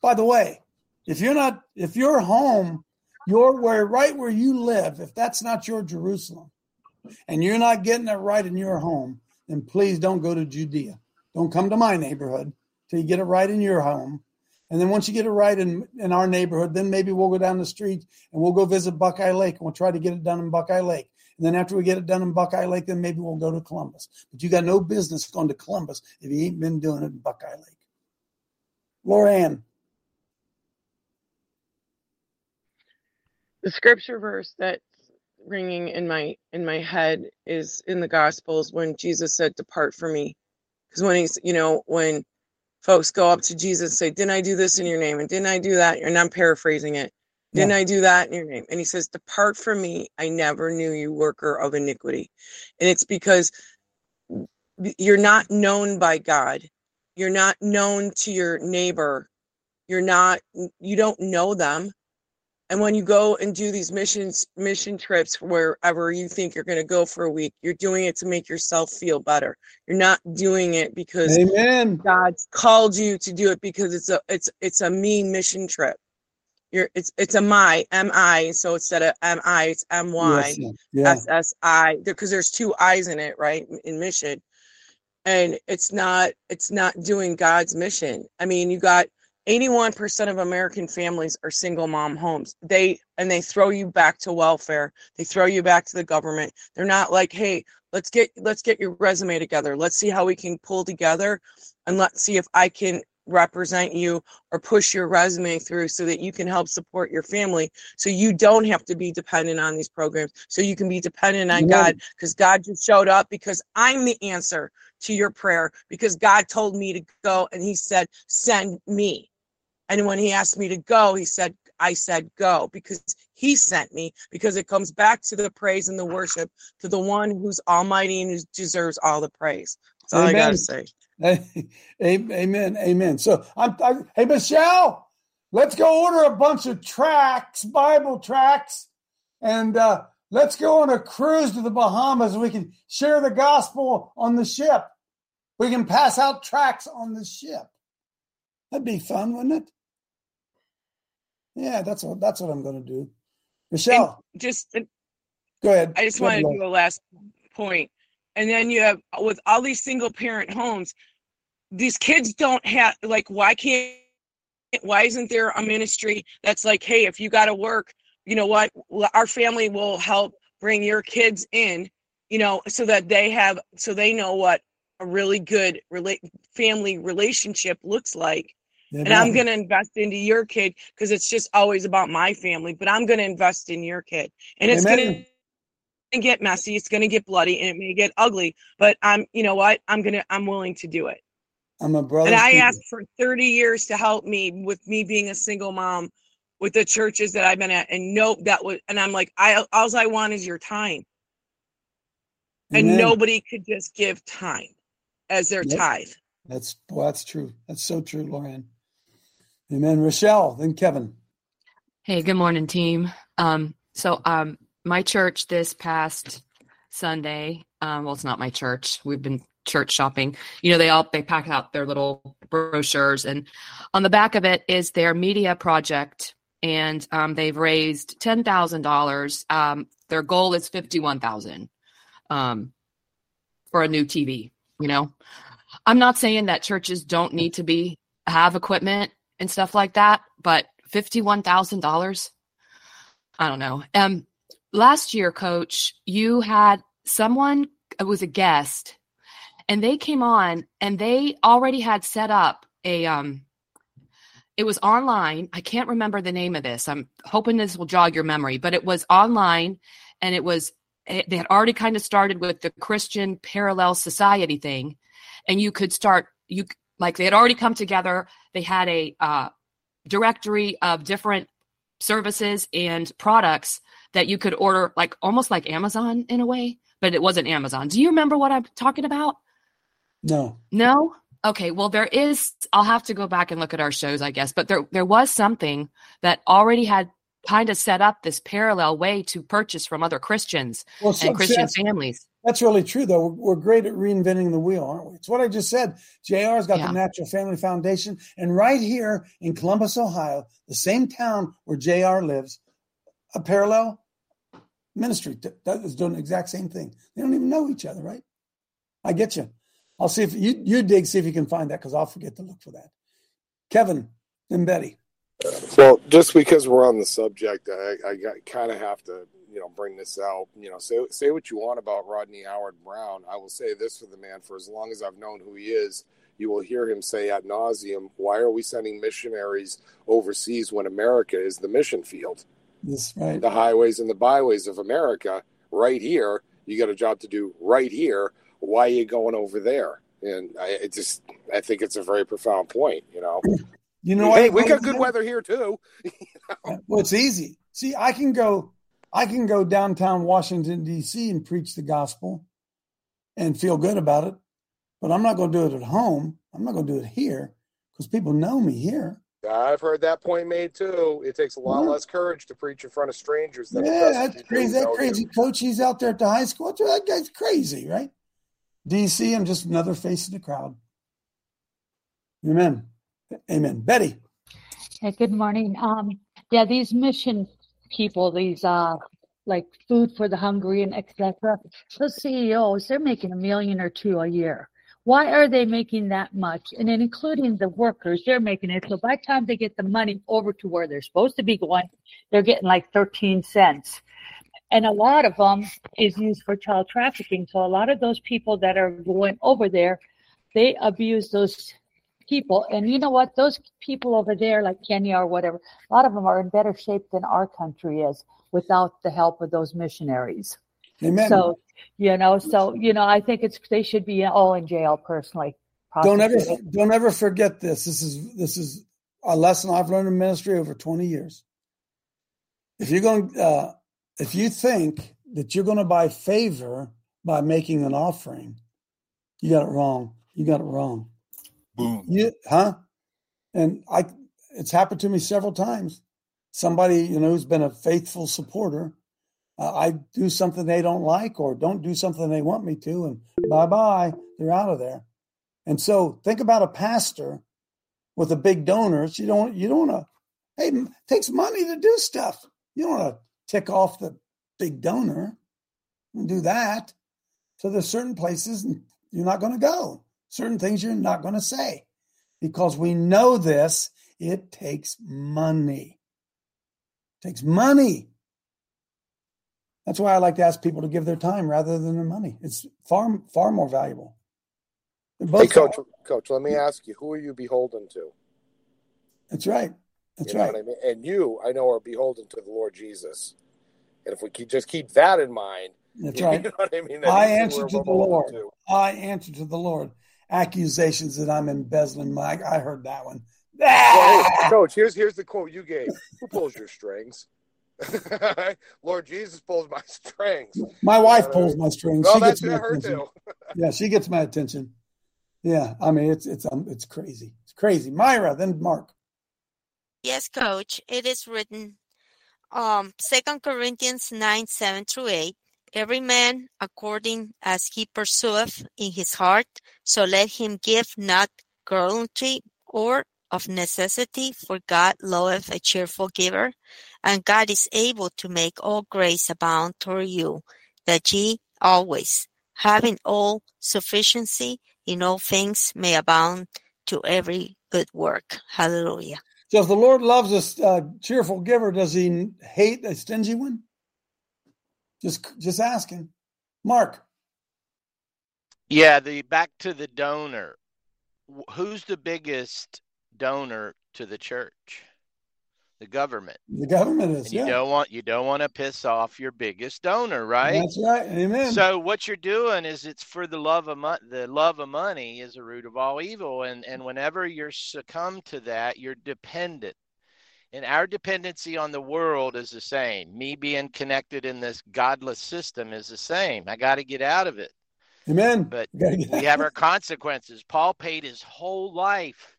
S2: By the way, if you're not, if your home, you're where right where you live, if that's not your Jerusalem, and you're not getting it right in your home, then please don't go to Judea. Don't come to my neighborhood till you get it right in your home. And then once you get it right in, in our neighborhood, then maybe we'll go down the street and we'll go visit Buckeye Lake and we'll try to get it done in Buckeye Lake. And then after we get it done in Buckeye Lake, then maybe we'll go to Columbus. But you got no business going to Columbus if you ain't been doing it in Buckeye Lake. Laura Ann.
S21: the scripture verse that's ringing in my in my head is in the gospels when jesus said depart from me because when he's you know when folks go up to jesus and say didn't i do this in your name and didn't i do that and i'm paraphrasing it didn't i do that? In your name. And he says depart from me. I never knew you worker of iniquity. And it's because you're not known by god. You're not known to your neighbor. You're not you don't know them. And when you go and do these missions, mission trips wherever you think you're going to go for a week, you're doing it to make yourself feel better. You're not doing it because
S2: Amen.
S21: God's called you to do it because it's a it's it's a me mission trip. You're it's it's a my M I so instead of M I it's M Y. S S I because there's two I's in it right in mission, and it's not it's not doing God's mission. I mean you got 81% of American families are single mom homes. They and they throw you back to welfare. They throw you back to the government. They're not like, "Hey, let's get let's get your resume together. Let's see how we can pull together and let's see if I can represent you or push your resume through so that you can help support your family. So you don't have to be dependent on these programs. So you can be dependent on
S2: Amen.
S21: God because God just showed up because I'm the answer to your prayer because God told me to go and he said send me. And when he asked me to go he said I said go because he sent me because it comes back to the praise and the worship to the one who's almighty and who deserves all the praise. That's all I gotta say
S2: Amen. Amen. So I'm, I, hey, Michelle, let's go order a bunch of tracks, Bible tracks, and uh, let's go on a cruise to the Bahamas. We can share the gospel on the ship. We can pass out tracks on the ship. That'd be fun, wouldn't it? Yeah, that's what that's what I'm going to do. Michelle,
S21: And just
S2: go ahead.
S21: I just wanted to do a last point. And then you have with all these single parent homes, these kids don't have like why can't why isn't there a ministry that's like, hey, if you got to work, you know what, our family will help bring your kids in, you know, so that they have so they know what a really good relate family relationship looks like. And I'm going to invest into your kid because it's just always about my family, but I'm going to invest in your kid. And it's going
S2: Amen.
S21: To get messy, it's going to get bloody, and it may get ugly, but I'm, you know what? I'm going to, I'm willing to do it.
S2: I'm a brother.
S21: And I asked for 30 years to help me with me being a single mom with the churches that I've been at. And nope, that was, and I'm like, I, all I want is your time. And
S2: Amen.
S21: nobody could just give time as their
S2: Yep.
S21: tithe.
S2: That's well, that's true. That's so true, Lauren. Amen. Rochelle, then Kevin.
S22: Hey, good morning, team. Um, so um, my church this past Sunday, um, well, it's not my church. We've been church shopping. You know, they all they pack out their little brochures, and on the back of it is their media project, and um, they've raised ten thousand dollars. Um, their goal is fifty one thousand um, for a new TV. You know, I'm not saying that churches don't need to be have equipment and stuff like that, but fifty-one thousand dollars. I don't know. Um, last year, Coach, you had someone was a guest, and they came on and they already had set up a um. It was online. I can't remember the name of this. I'm hoping this will jog your memory, but it was online, and it was they had already kind of started with the Christian Parallel Society thing, and you could start you like they had already come together. They had a uh, directory of different services and products that you could order, like almost like Amazon in a way, but it wasn't Amazon. Do you remember what I'm talking about?
S2: No.
S22: No. Okay. Well, there is. I'll have to go back and look at our shows, I guess. But there, there was something that already had kind of set up this parallel way to purchase from other Christians
S2: Well, so-
S22: and Christian
S2: that's-
S22: families.
S2: That's really true, though. We're, we're great at reinventing the wheel, aren't we? It's what I just said. JR's got
S22: Yeah.
S2: the Natural Family Foundation, and right here in Columbus, Ohio, the same town where JR lives, a parallel ministry is doing the exact same thing. They don't even know each other, right? I get you. I'll see if you you dig, see if you can find that because I'll forget to look for that. Kevin and Betty.
S10: Well, just because we're on the subject, I, I kind of have to, you know, bring this out. You know, say say what you want about Rodney Howard-Browne. I will say this for the man: for as long as I've known who he is, you will hear him say ad nauseum, "Why are we sending missionaries overseas when America is the mission field?
S2: That's right.
S10: The highways and the byways of America, right here. You got a job to do right here. Why are you going over there?" And I it just, I think it's a very profound point. You know,
S2: You know
S10: hey, we got good weather here too.
S2: Uh, well, it's easy. See, I can go, I can go downtown Washington D.C. and preach the gospel, and feel good about it. But I'm not going to do it at home. I'm not going to do it here because people know me here.
S10: I've heard that point made too. It takes a lot
S2: Yeah.
S10: less courage to preach in front of strangers than
S2: Yeah, that's crazy. That crazy
S10: you.
S2: coach, he's out there at the high school. That guy's crazy, right? DC, I'm just another face in the crowd. Amen. Amen. Betty.
S23: Hey, good morning. Um, yeah, these mission people, these uh, like food for the hungry and etc. Those CEOs, they're making a million or two a year. Why are they making that much? And then including the workers, they're making it. So by the time they get the money over to where they're supposed to be going, they're getting like 13 cents. And a lot of them is used for child trafficking. So a lot of those people that are going over there, they abuse those people. And you know what? Those people over there, like Kenya or whatever, a lot of them are in better shape than our country is without the help of those missionaries.
S2: Amen.
S23: So, you know, so you know, I think it's they should be all in jail personally.
S2: don't ever don't ever forget this. This is this is a lesson I've learned in ministry over 20 years. If you're going uh if you think that you're going to buy favor by making an offering, you got it wrong. You got it wrong.
S1: Boom.
S2: You huh? And I it's happened to me several times. Somebody, you know, who's been a faithful supporter, uh, I do something they don't like or don't do something they want me to, and bye bye, they're out of there. And so think about a pastor with a big donor. You don't you don't want to. Hey, it takes money to do stuff. You don't want to tick off the big donor and do that. So there's certain places you're not going to go. Certain things you're not going to say because we know this. It takes money. It takes money. That's why I like to ask people to give their time rather than their money. It's far far more valuable.
S10: Hey, coach, coach, let me ask you, who are you beholden to?
S2: That's right. That's
S10: you know
S2: right.
S10: I mean? And you, I know, are beholden to the Lord Jesus. And if we keep, just keep that in mind,
S2: That's
S10: you
S2: right.
S10: know what I mean? That
S2: I answer to the Lord.
S10: to.
S2: I answer to the Lord. Accusations that I'm embezzling my I heard that one.
S10: Well, hey, coach, here's here's the quote you gave. Who pulls your strings? Lord Jesus pulls my strings.
S2: My wife
S10: know what I
S2: pulls my strings.
S10: Well,
S2: she
S10: that's
S2: gets my
S10: her
S2: attention.
S10: too.
S2: Yeah, she gets my attention. Yeah, I mean it's it's um it's crazy. It's crazy. Myra, then Mark.
S24: Yes, coach. It is written, um, Second Corinthians nine seven through eight. Every man according as he pursueth in his heart, so let him give not grudgingly or of necessity, for God loveth a cheerful giver, and God is able to make all grace abound toward you, that ye always, having all sufficiency in all things, may abound to every good work. Hallelujah.
S2: So if the Lord loves a uh, cheerful giver, does he hate a stingy one? Just just asking. Mark.
S9: Yeah, the back to the donor. Who's the biggest donor to the church? The government.
S2: The government is,
S9: you
S2: yeah.
S9: don't want you don't want to piss off your biggest donor, right?
S2: That's right. Amen.
S9: So what you're doing is it's for the love of money. The love of money is the root of all evil, and and whenever you're succumb to that, you're dependent. And our dependency on the world is the same. Me being connected in this godless system is the same. I got to get out of it.
S2: Amen.
S9: But we have our consequences. Paul paid his whole life.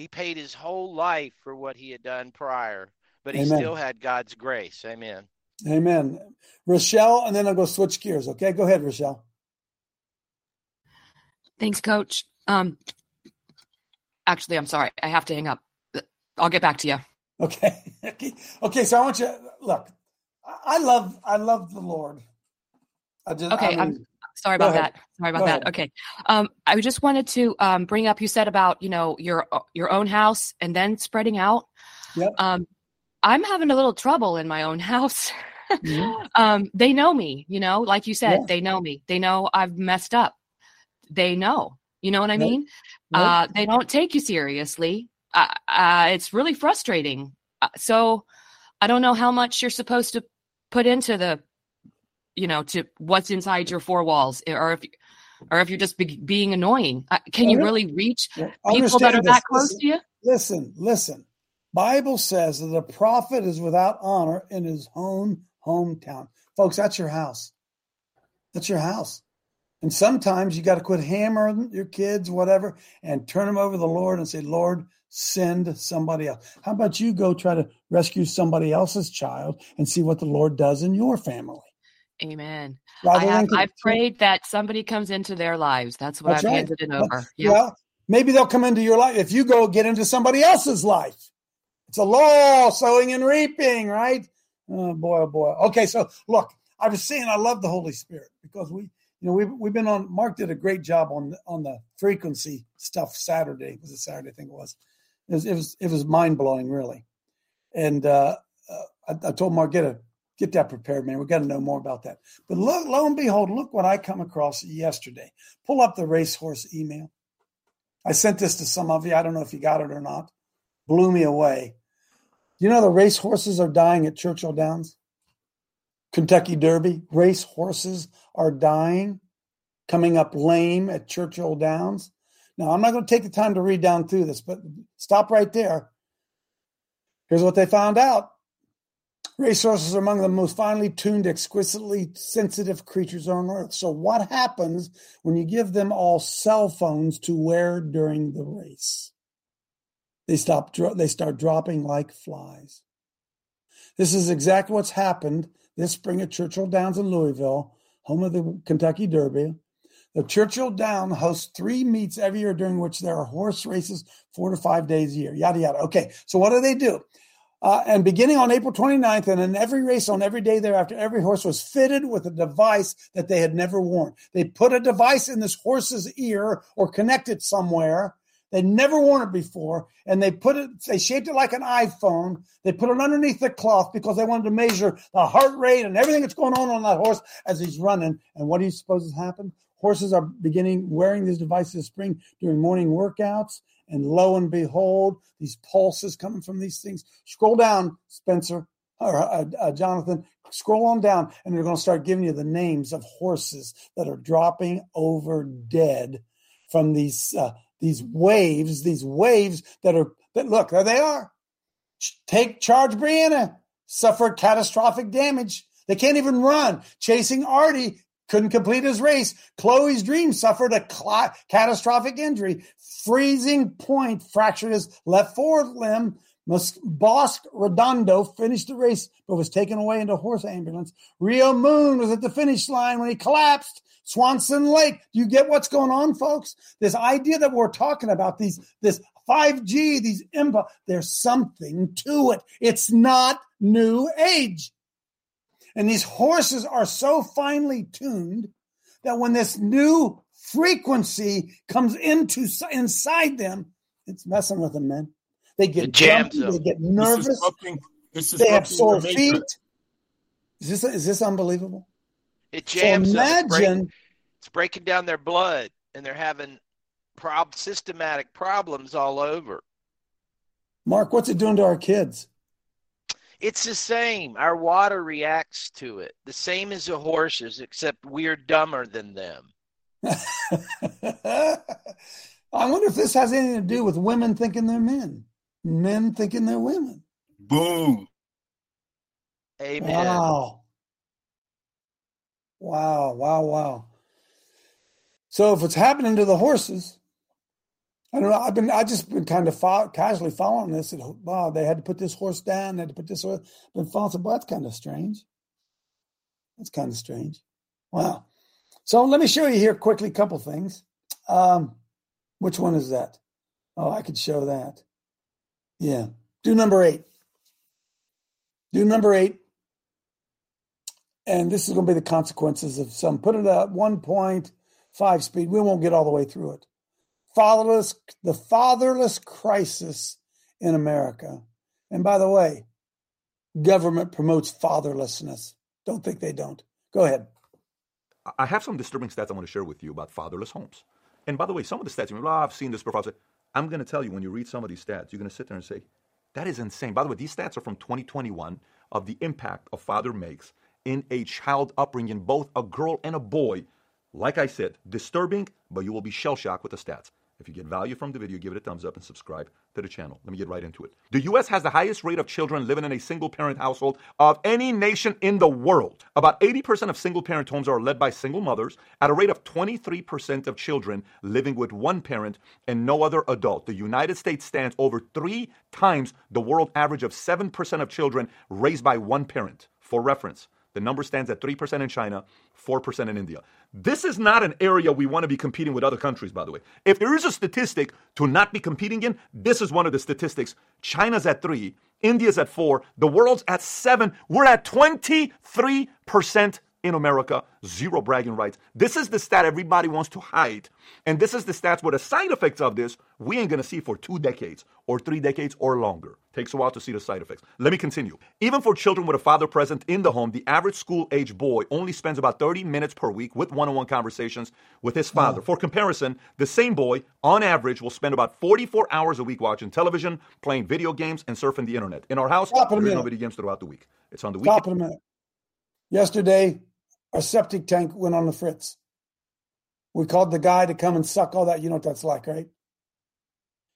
S9: He paid his whole life for what he had done prior, but he
S2: Amen.
S9: still had God's grace. Amen.
S2: Amen. Rochelle, and then I'll go switch gears. Okay, go ahead, Rochelle.
S22: Thanks, Coach. Um, actually, I'm sorry. I have to hang up. I'll get back to you.
S2: Okay. okay. Okay. So I want you look. I- I love I love the Lord. I just
S22: Okay,
S2: I mean,
S22: I'm sorry about that. Sorry about
S2: Go
S22: that.
S2: ahead.
S22: Okay. Um, I just wanted to um, bring up. You said about you know your your own house and then spreading out.
S2: Yep.
S22: Um, I'm having a little trouble in my own house.
S2: Mhm.
S22: um, they know me. You know, like you said,
S2: Yeah.
S22: they know me. They know I've messed up. They know. You know what I
S2: Yep.
S22: mean?
S2: Yep.
S22: Uh, they don't take you seriously. Uh, uh, it's really frustrating. Uh, so I don't know how much you're supposed to put into the you know to what's inside your four walls or if or if you're just be, being annoying Uh, can you really reach people that are
S2: understand
S22: that close
S2: Listen,
S22: to you
S2: listen, listen. Bible says that a prophet is without honor in his own hometown. Folks, that's your house. That's your house. And sometimes you got to quit hammering your kids, whatever, and turn them over to the Lord and say, Lord, send somebody else. How about you go try to rescue somebody else's child and see what the Lord does in your family?
S22: Amen i have i've prayed that somebody comes into their lives that's what
S2: That's
S22: i've
S2: right.
S22: handed it over yeah
S2: Well, maybe they'll come into your life if you go get into somebody else's life. It's a law, sowing and reaping, right? Oh boy, oh boy. Okay, so look, I was saying I love the Holy Spirit because we You know, we've we've been on. Mark did a great job on on the frequency stuff Saturday. Was it Saturday? I think it was. It was it was, was mind blowing, really. And uh, uh, I, I told Mark get a get that prepared, man. We got to know more about that. But lo, lo and behold, look what I come across yesterday. Pull up the racehorse email. I sent this to some of you. I don't know if you got it or not. Blew me away. You know the race horses are dying at Churchill Downs? Kentucky Derby. Race horses are dying, coming up lame at Churchill Downs. Now, I'm not going to take the time to read down through this, but stop right there. Here's what they found out Racehorses are among the most finely tuned, exquisitely sensitive creatures on earth. So, what happens when you give them all cell phones to wear during the race? They stop. They start dropping like flies. This is exactly what's happened this spring at Churchill Downs in Louisville, home of the Kentucky Derby. The Churchill Down hosts three meets every year during which there are horse races four to five days a year. Yada yada. Okay, so what do they do? Uh, and beginning on April 29th, and in every race on every day thereafter, every horse was fitted with a device that they had never worn. They put a device in this horse's ear or connect it somewhere. They'd never worn it before, and they put it. They shaped it like an iPhone. They put it underneath the cloth because they wanted to measure the heart rate and everything that's going on on that horse as he's running. And what do you suppose has happened? Horses are beginning wearing these devices spring during morning workouts, and lo and behold, these pulses coming from these things. Scroll down, Spencer or uh, uh, Jonathan. Scroll on down, and they're going to start giving you the names of horses that are dropping over dead from these uh, these waves. These waves that are that look there they are. Take charge, Briana. Suffered catastrophic damage. They can't even run. Chasing Artie couldn't complete his race. Chloe's Dream suffered a cl- catastrophic injury. Freezing Point fractured his left forelimb. limb. Bosque Redondo finished the race but was taken away into horse ambulance. Rio Moon was at the finish line when he collapsed. Swanson Lake. Do you get what's going on, folks? This idea that we're talking about these this 5G, these impo, there's something to it. It's not new age. And these horses are so finely tuned that when this new frequency comes into inside them, it's messing with them, man. They get jumpy, they get nervous. This is this they have sore feet. Is this is this unbelievable?
S9: It jams so imagine. It's, break, it's breaking down their blood, and they're having prob- systematic problems all over.
S2: Mark, what's it doing to our kids?
S9: It's the same. Our water reacts to it. The same as the horses, except we're dumber than them.
S2: I wonder if this has anything to do with women thinking they're men, men thinking they're women.
S1: Boom.
S9: Amen.
S2: Wow. Wow, wow, wow. So if it's happening to the horses, I don't know. I've been, I just been kind of follow, casually following this. And, wow, they had to put this horse down. They had to put this horse. Been following. Well, that's kind of strange. That's kind of strange. Wow. So let me show you here quickly a couple things. Um, which one is that? Oh, I could show that. Yeah. Do number eight. Do number eight. And this is going to be the consequences of some. Put it at 1.5 speed. We won't get all the way through it fatherless, the fatherless crisis in America. And by the way, government promotes fatherlessness. Don't think they don't. Go ahead.
S25: I have some disturbing stats I want to share with you about fatherless homes. And by the way, some of the stats, you know, oh, ah, I've seen this before. I'm going to tell you when you read some of these stats, you're going to sit there and say, that is insane. By the way, these stats are from 2021 of the impact a father makes in a child upbringing, both a girl and a boy. Like I said, disturbing, but you will be shell shocked with the stats. If you get value from the video, give it a thumbs up and subscribe to the channel. Let me get right into it. The US has the highest rate of children living in a single parent household of any nation in the world. About 80% of single parent homes are led by single mothers, at a rate of 23% of children living with one parent and no other adult. The United States stands over three times the world average of 7% of children raised by one parent. For reference, the number stands at 3% in China, 4% in India. This is not an area we want to be competing with other countries, by the way. If there is a statistic to not be competing in, this is one of the statistics. China's at 3, India's at 4, the world's at 7. We're at 23% in America, zero bragging rights. This is the stat everybody wants to hide. And this is the stats where the side effects of this we ain't gonna see for two decades or three decades or longer. Takes a while to see the side effects. Let me continue. Even for children with a father present in the home, the average school age boy only spends about 30 minutes per week with one on one conversations with his father. For comparison, the same boy, on average, will spend about 44 hours a week watching television, playing video games, and surfing the internet. In our house,
S2: Stop
S25: there's no video games throughout the week. It's on the weekend.
S2: Stop minute. Yesterday, our septic tank went on the fritz. We called the guy to come and suck all that. You know what that's like, right?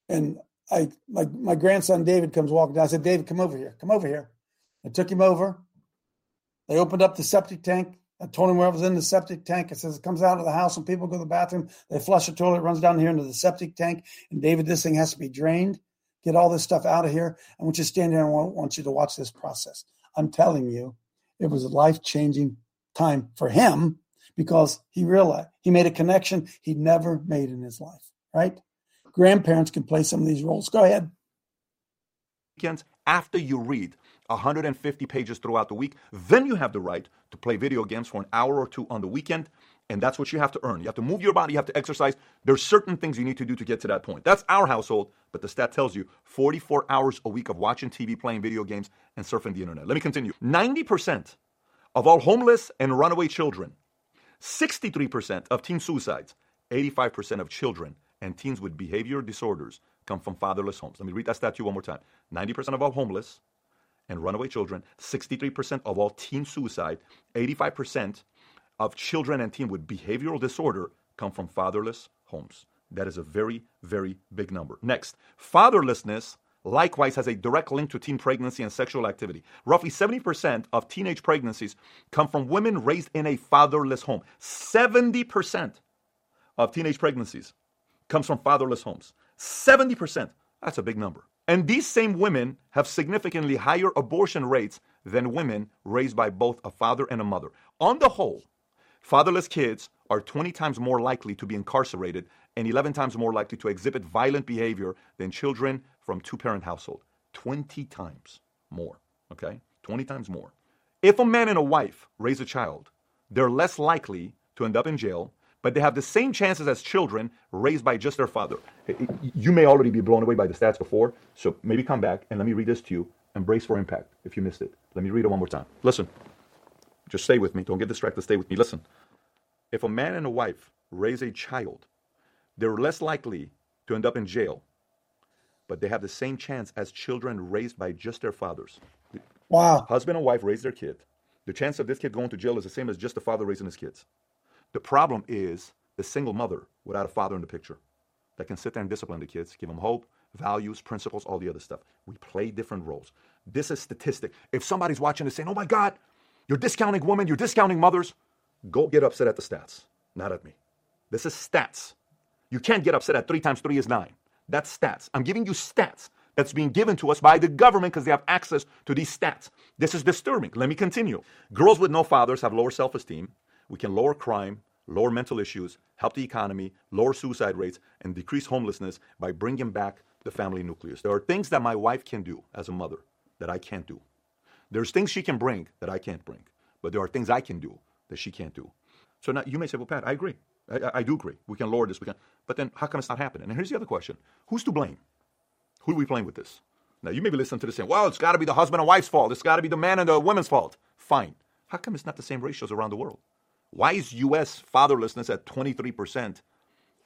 S2: And I, my, my grandson David comes walking down. I said, David, come over here. Come over here. I took him over. They opened up the septic tank. I told him where I was in the septic tank. It says it comes out of the house when people go to the bathroom. They flush the toilet, runs down here into the septic tank. And David, this thing has to be drained. Get all this stuff out of here. I want you to stand there and I want, you to watch this process. I'm telling you, it was a life changing time for him because he realized he made a connection he'd never made in his life, right? Grandparents can play some of these roles. Go ahead.
S25: weekends after you read 150 pages throughout the week. Then you have the right to play video games for an hour or two on the weekend. And that's what you have to earn. You have to move your body, you have to exercise. There's certain things you need to do to get to that point. That's our household, but the stat tells you 44 hours a week of watching TV, playing video games, and surfing the internet. Let me continue. 90% of all homeless and runaway children, 63% of teen suicides, 85% of children and teens with behavior disorders come from fatherless homes. Let me read that stat to you one more time. 90% of all homeless and runaway children, 63% of all teen suicide, 85% of children and teen with behavioral disorder come from fatherless homes. That is a very, very big number. Next, fatherlessness likewise has a direct link to teen pregnancy and sexual activity. Roughly 70% of teenage pregnancies come from women raised in a fatherless home. 70% of teenage pregnancies comes from fatherless homes. 70%. That's a big number. And these same women have significantly higher abortion rates than women raised by both a father and a mother. On the whole, fatherless kids are 20 times more likely to be incarcerated and 11 times more likely to exhibit violent behavior than children from two parent household. 20 times more, okay? 20 times more. If a man and a wife raise a child, they're less likely to end up in jail, but they have the same chances as children raised by just their father. You may already be blown away by the stats before, so maybe come back and let me read this to you and brace for impact if you missed it. Let me read it one more time. Listen. Just stay with me. Don't get distracted. Stay with me. Listen. If a man and a wife raise a child, they're less likely to end up in jail, but they have the same chance as children raised by just their fathers.
S2: Wow.
S25: Husband and wife raise their kid. The chance of this kid going to jail is the same as just the father raising his kids. The problem is the single mother without a father in the picture that can sit there and discipline the kids, give them hope, values, principles, all the other stuff. We play different roles. This is statistic. If somebody's watching this saying, oh my God, you're discounting women, you're discounting mothers, go get upset at the stats, not at me. This is stats. You can't get upset at three times three is nine. That's stats. I'm giving you stats that's being given to us by the government because they have access to these stats. This is disturbing. Let me continue. Girls with no fathers have lower self esteem. We can lower crime, lower mental issues, help the economy, lower suicide rates, and decrease homelessness by bringing back the family nucleus. There are things that my wife can do as a mother that I can't do. There's things she can bring that I can't bring, but there are things I can do that she can't do. So now you may say, well, Pat, I agree. I, I- do agree. We can lower this. We can. But then how come it's not happening? And here's the other question Who's to blame? Who are we playing with this? Now, you may be listening to this saying, well, it's got to be the husband and wife's fault. It's got to be the man and the woman's fault. Fine. How come it's not the same ratios around the world? Why is U.S. fatherlessness at 23%?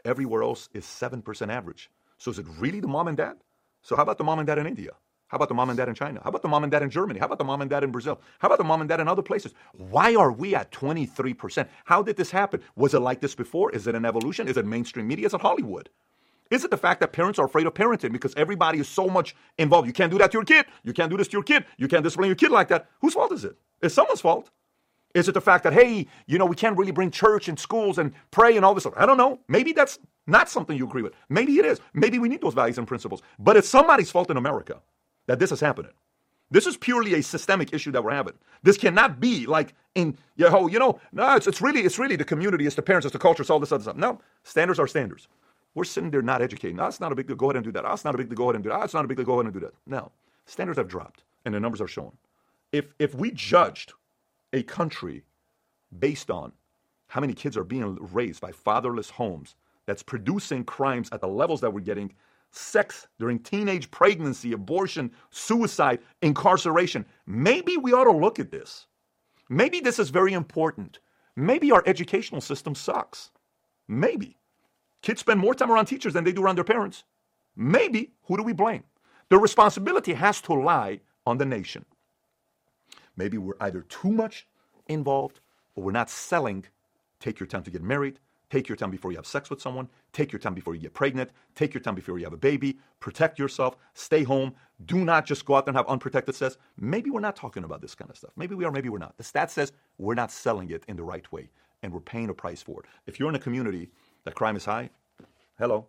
S25: Everywhere else is 7% average. So is it really the mom and dad? So how about the mom and dad in India? How about the mom and dad in China? How about the mom and dad in Germany? How about the mom and dad in Brazil? How about the mom and dad in other places? Why are we at 23%? How did this happen? Was it like this before? Is it an evolution? Is it mainstream media? Is it Hollywood? Is it the fact that parents are afraid of parenting because everybody is so much involved? You can't do that to your kid. You can't do this to your kid. You can't discipline your kid like that. Whose fault is it? It's someone's fault. Is it the fact that, hey, you know, we can't really bring church and schools and pray and all this stuff? I don't know. Maybe that's not something you agree with. Maybe it is. Maybe we need those values and principles. But it's somebody's fault in America that this is happening. This is purely a systemic issue that we're having. This cannot be like in you know, you know, no, it's, it's really it's really the community, it's the parents, it's the culture, it's all this other stuff. No, standards are standards. We're sitting there not educating. It's not a big deal. Go ahead and do that. It's not a big deal. Go ahead and do that. Oh, not a big deal. Go ahead and do that. No, standards have dropped, and the numbers are showing. If if we judged a country based on how many kids are being raised by fatherless homes that's producing crimes at the levels that we're getting sex during teenage pregnancy, abortion, suicide, incarceration. Maybe we ought to look at this. Maybe this is very important. Maybe our educational system sucks. Maybe. Kids spend more time around teachers than they do around their parents. Maybe. Who do we blame? The responsibility has to lie on the nation. Maybe we're either too much involved or we're not selling. Take your time to get married. Take your time before you have sex with someone. Take your time before you get pregnant. Take your time before you have a baby. Protect yourself. Stay home. Do not just go out there and have unprotected sex. Maybe we're not talking about this kind of stuff. Maybe we are, maybe we're not. The stat says we're not selling it in the right way and we're paying a price for it. If you're in a community that crime is high, hello,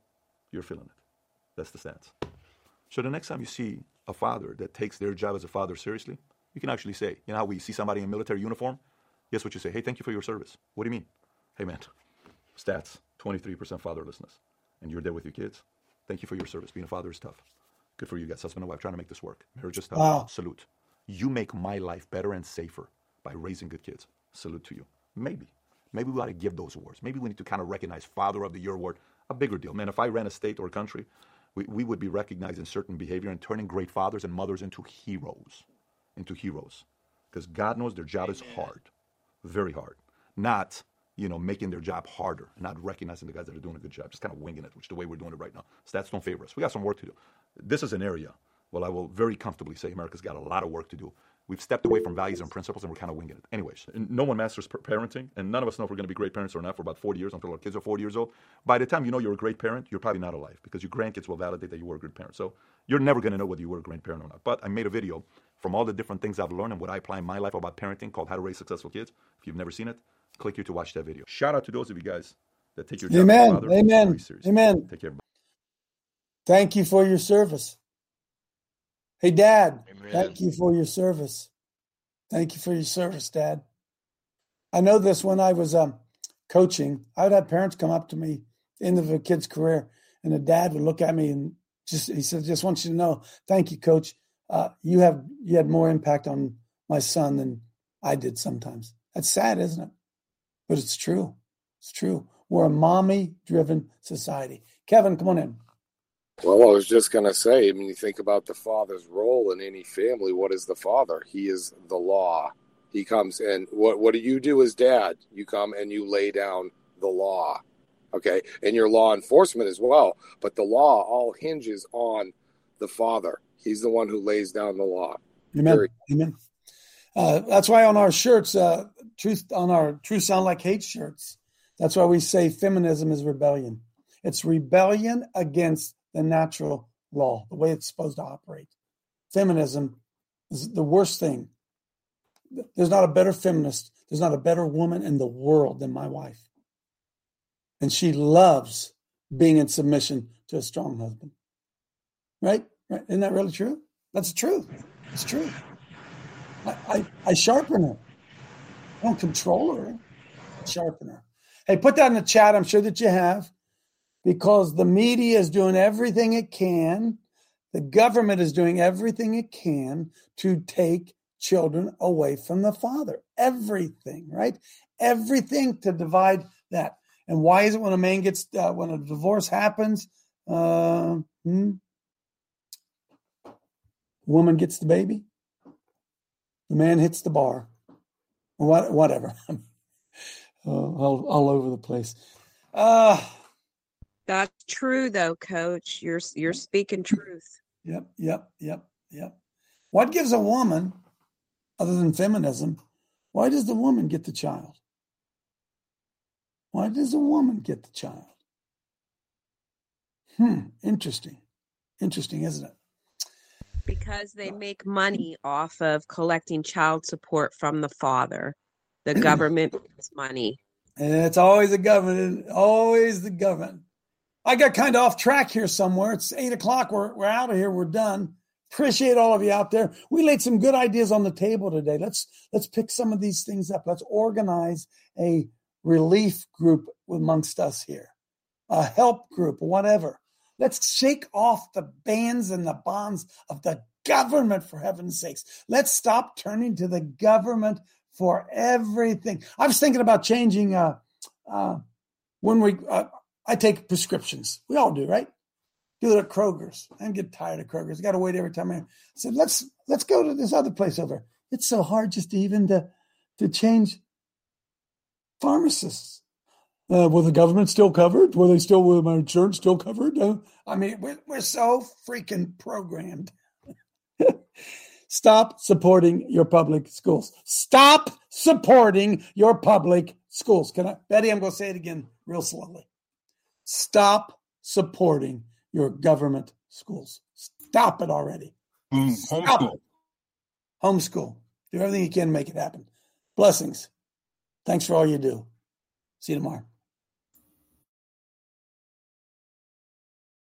S25: you're feeling it. That's the stats. So the next time you see a father that takes their job as a father seriously, you can actually say, you know how we see somebody in military uniform? Guess what you say? Hey, thank you for your service. What do you mean? Hey, man, stats 23% fatherlessness. And you're there with your kids. Thank you for your service. Being a father is tough. Good for you guys, husband and wife, trying to make this work. Marriage is tough.
S2: Wow.
S25: Salute. You make my life better and safer by raising good kids. Salute to you. Maybe. Maybe we ought to give those awards. Maybe we need to kind of recognize Father of the Year award, a bigger deal. Man, if I ran a state or a country, we, we would be recognizing certain behavior and turning great fathers and mothers into heroes. Into heroes. Because God knows their job is hard. Very hard. Not, you know, making their job harder and not recognizing the guys that are doing a good job. Just kind of winging it, which is the way we're doing it right now. Stats don't favor us. We got some work to do. This is an area, well, I will very comfortably say America's got a lot of work to do. We've stepped away from values and principles and we're kind of winging it. Anyways, no one masters parenting, and none of us know if we're going to be great parents or not for about 40 years until our kids are 40 years old. By the time you know you're a great parent, you're probably not alive because your grandkids will validate that you were a good parent. So you're never going to know whether you were a great parent or not. But I made a video from all the different things I've learned and what I apply in my life about parenting called How to Raise Successful Kids. If you've never seen it, click here to watch that video. Shout out to those of you guys that take your job
S2: Amen.
S25: father
S2: Amen. Amen.
S25: Take care. Everybody.
S2: Thank you for your service. Hey, Dad,
S9: Amen.
S2: thank you for your service. Thank you for your service, Dad. I know this when I was um, coaching, I would have parents come up to me end of a kid's career, and the dad would look at me and just he said, "Just want you to know, thank you, Coach. Uh, you have you had more impact on my son than I did sometimes." That's sad, isn't it? But it's true. It's true. We're a mommy-driven society. Kevin, come on in.
S10: Well, I was just going to say, when you think about the father's role in any family, what is the father? He is the law. He comes and what what do you do as dad? You come and you lay down the law. Okay? And your law enforcement as well, but the law all hinges on the father. He's the one who lays down the law.
S2: Amen. Amen. Uh, that's why on our shirts, uh, truth on our "Truth Sound Like Hate" shirts, that's why we say feminism is rebellion. It's rebellion against the natural law, the way it's supposed to operate. Feminism is the worst thing. There's not a better feminist. There's not a better woman in the world than my wife, and she loves being in submission to a strong husband. Right? Right? Isn't that really true? That's true. It's true. I, I, sharpen her. I don't control her. I sharpen her. Hey, put that in the chat. I'm sure that you have, because the media is doing everything it can. The government is doing everything it can to take children away from the father. Everything, right? Everything to divide that. And why is it when a man gets, uh, when a divorce happens, uh, hmm, woman gets the baby? The man hits the bar. What, whatever. uh, all, all over the place. Uh,
S19: That's true, though, Coach. You're you're speaking truth.
S2: Yep, yep, yep, yep. What gives a woman, other than feminism, why does the woman get the child? Why does a woman get the child? Hmm, interesting. Interesting, isn't it?
S19: Because they make money off of collecting child support from the father. The government makes money.
S2: And it's always the government, always the government. I got kind of off track here somewhere. It's eight o'clock. We're, we're out of here. We're done. Appreciate all of you out there. We laid some good ideas on the table today. Let's let's pick some of these things up. Let's organize a relief group amongst us here, a help group, whatever. Let's shake off the bands and the bonds of the government, for heaven's sakes. Let's stop turning to the government for everything. I was thinking about changing. Uh, uh, when we, uh, I take prescriptions. We all do, right? Do it at Kroger's. I get tired of Kroger's. I got to wait every time. I said, let's let's go to this other place over. It's so hard just to even to to change pharmacists. Uh, will the government still covered? Will they still, will my insurance still covered? Uh, I mean, we're, we're so freaking programmed. Stop supporting your public schools. Stop supporting your public schools. Can I, Betty? I'm going to say it again real slowly. Stop supporting your government schools. Stop it already.
S1: Mm,
S2: Stop
S1: homeschool.
S2: it. Homeschool. Do everything you can to make it happen. Blessings. Thanks for all you do. See you tomorrow.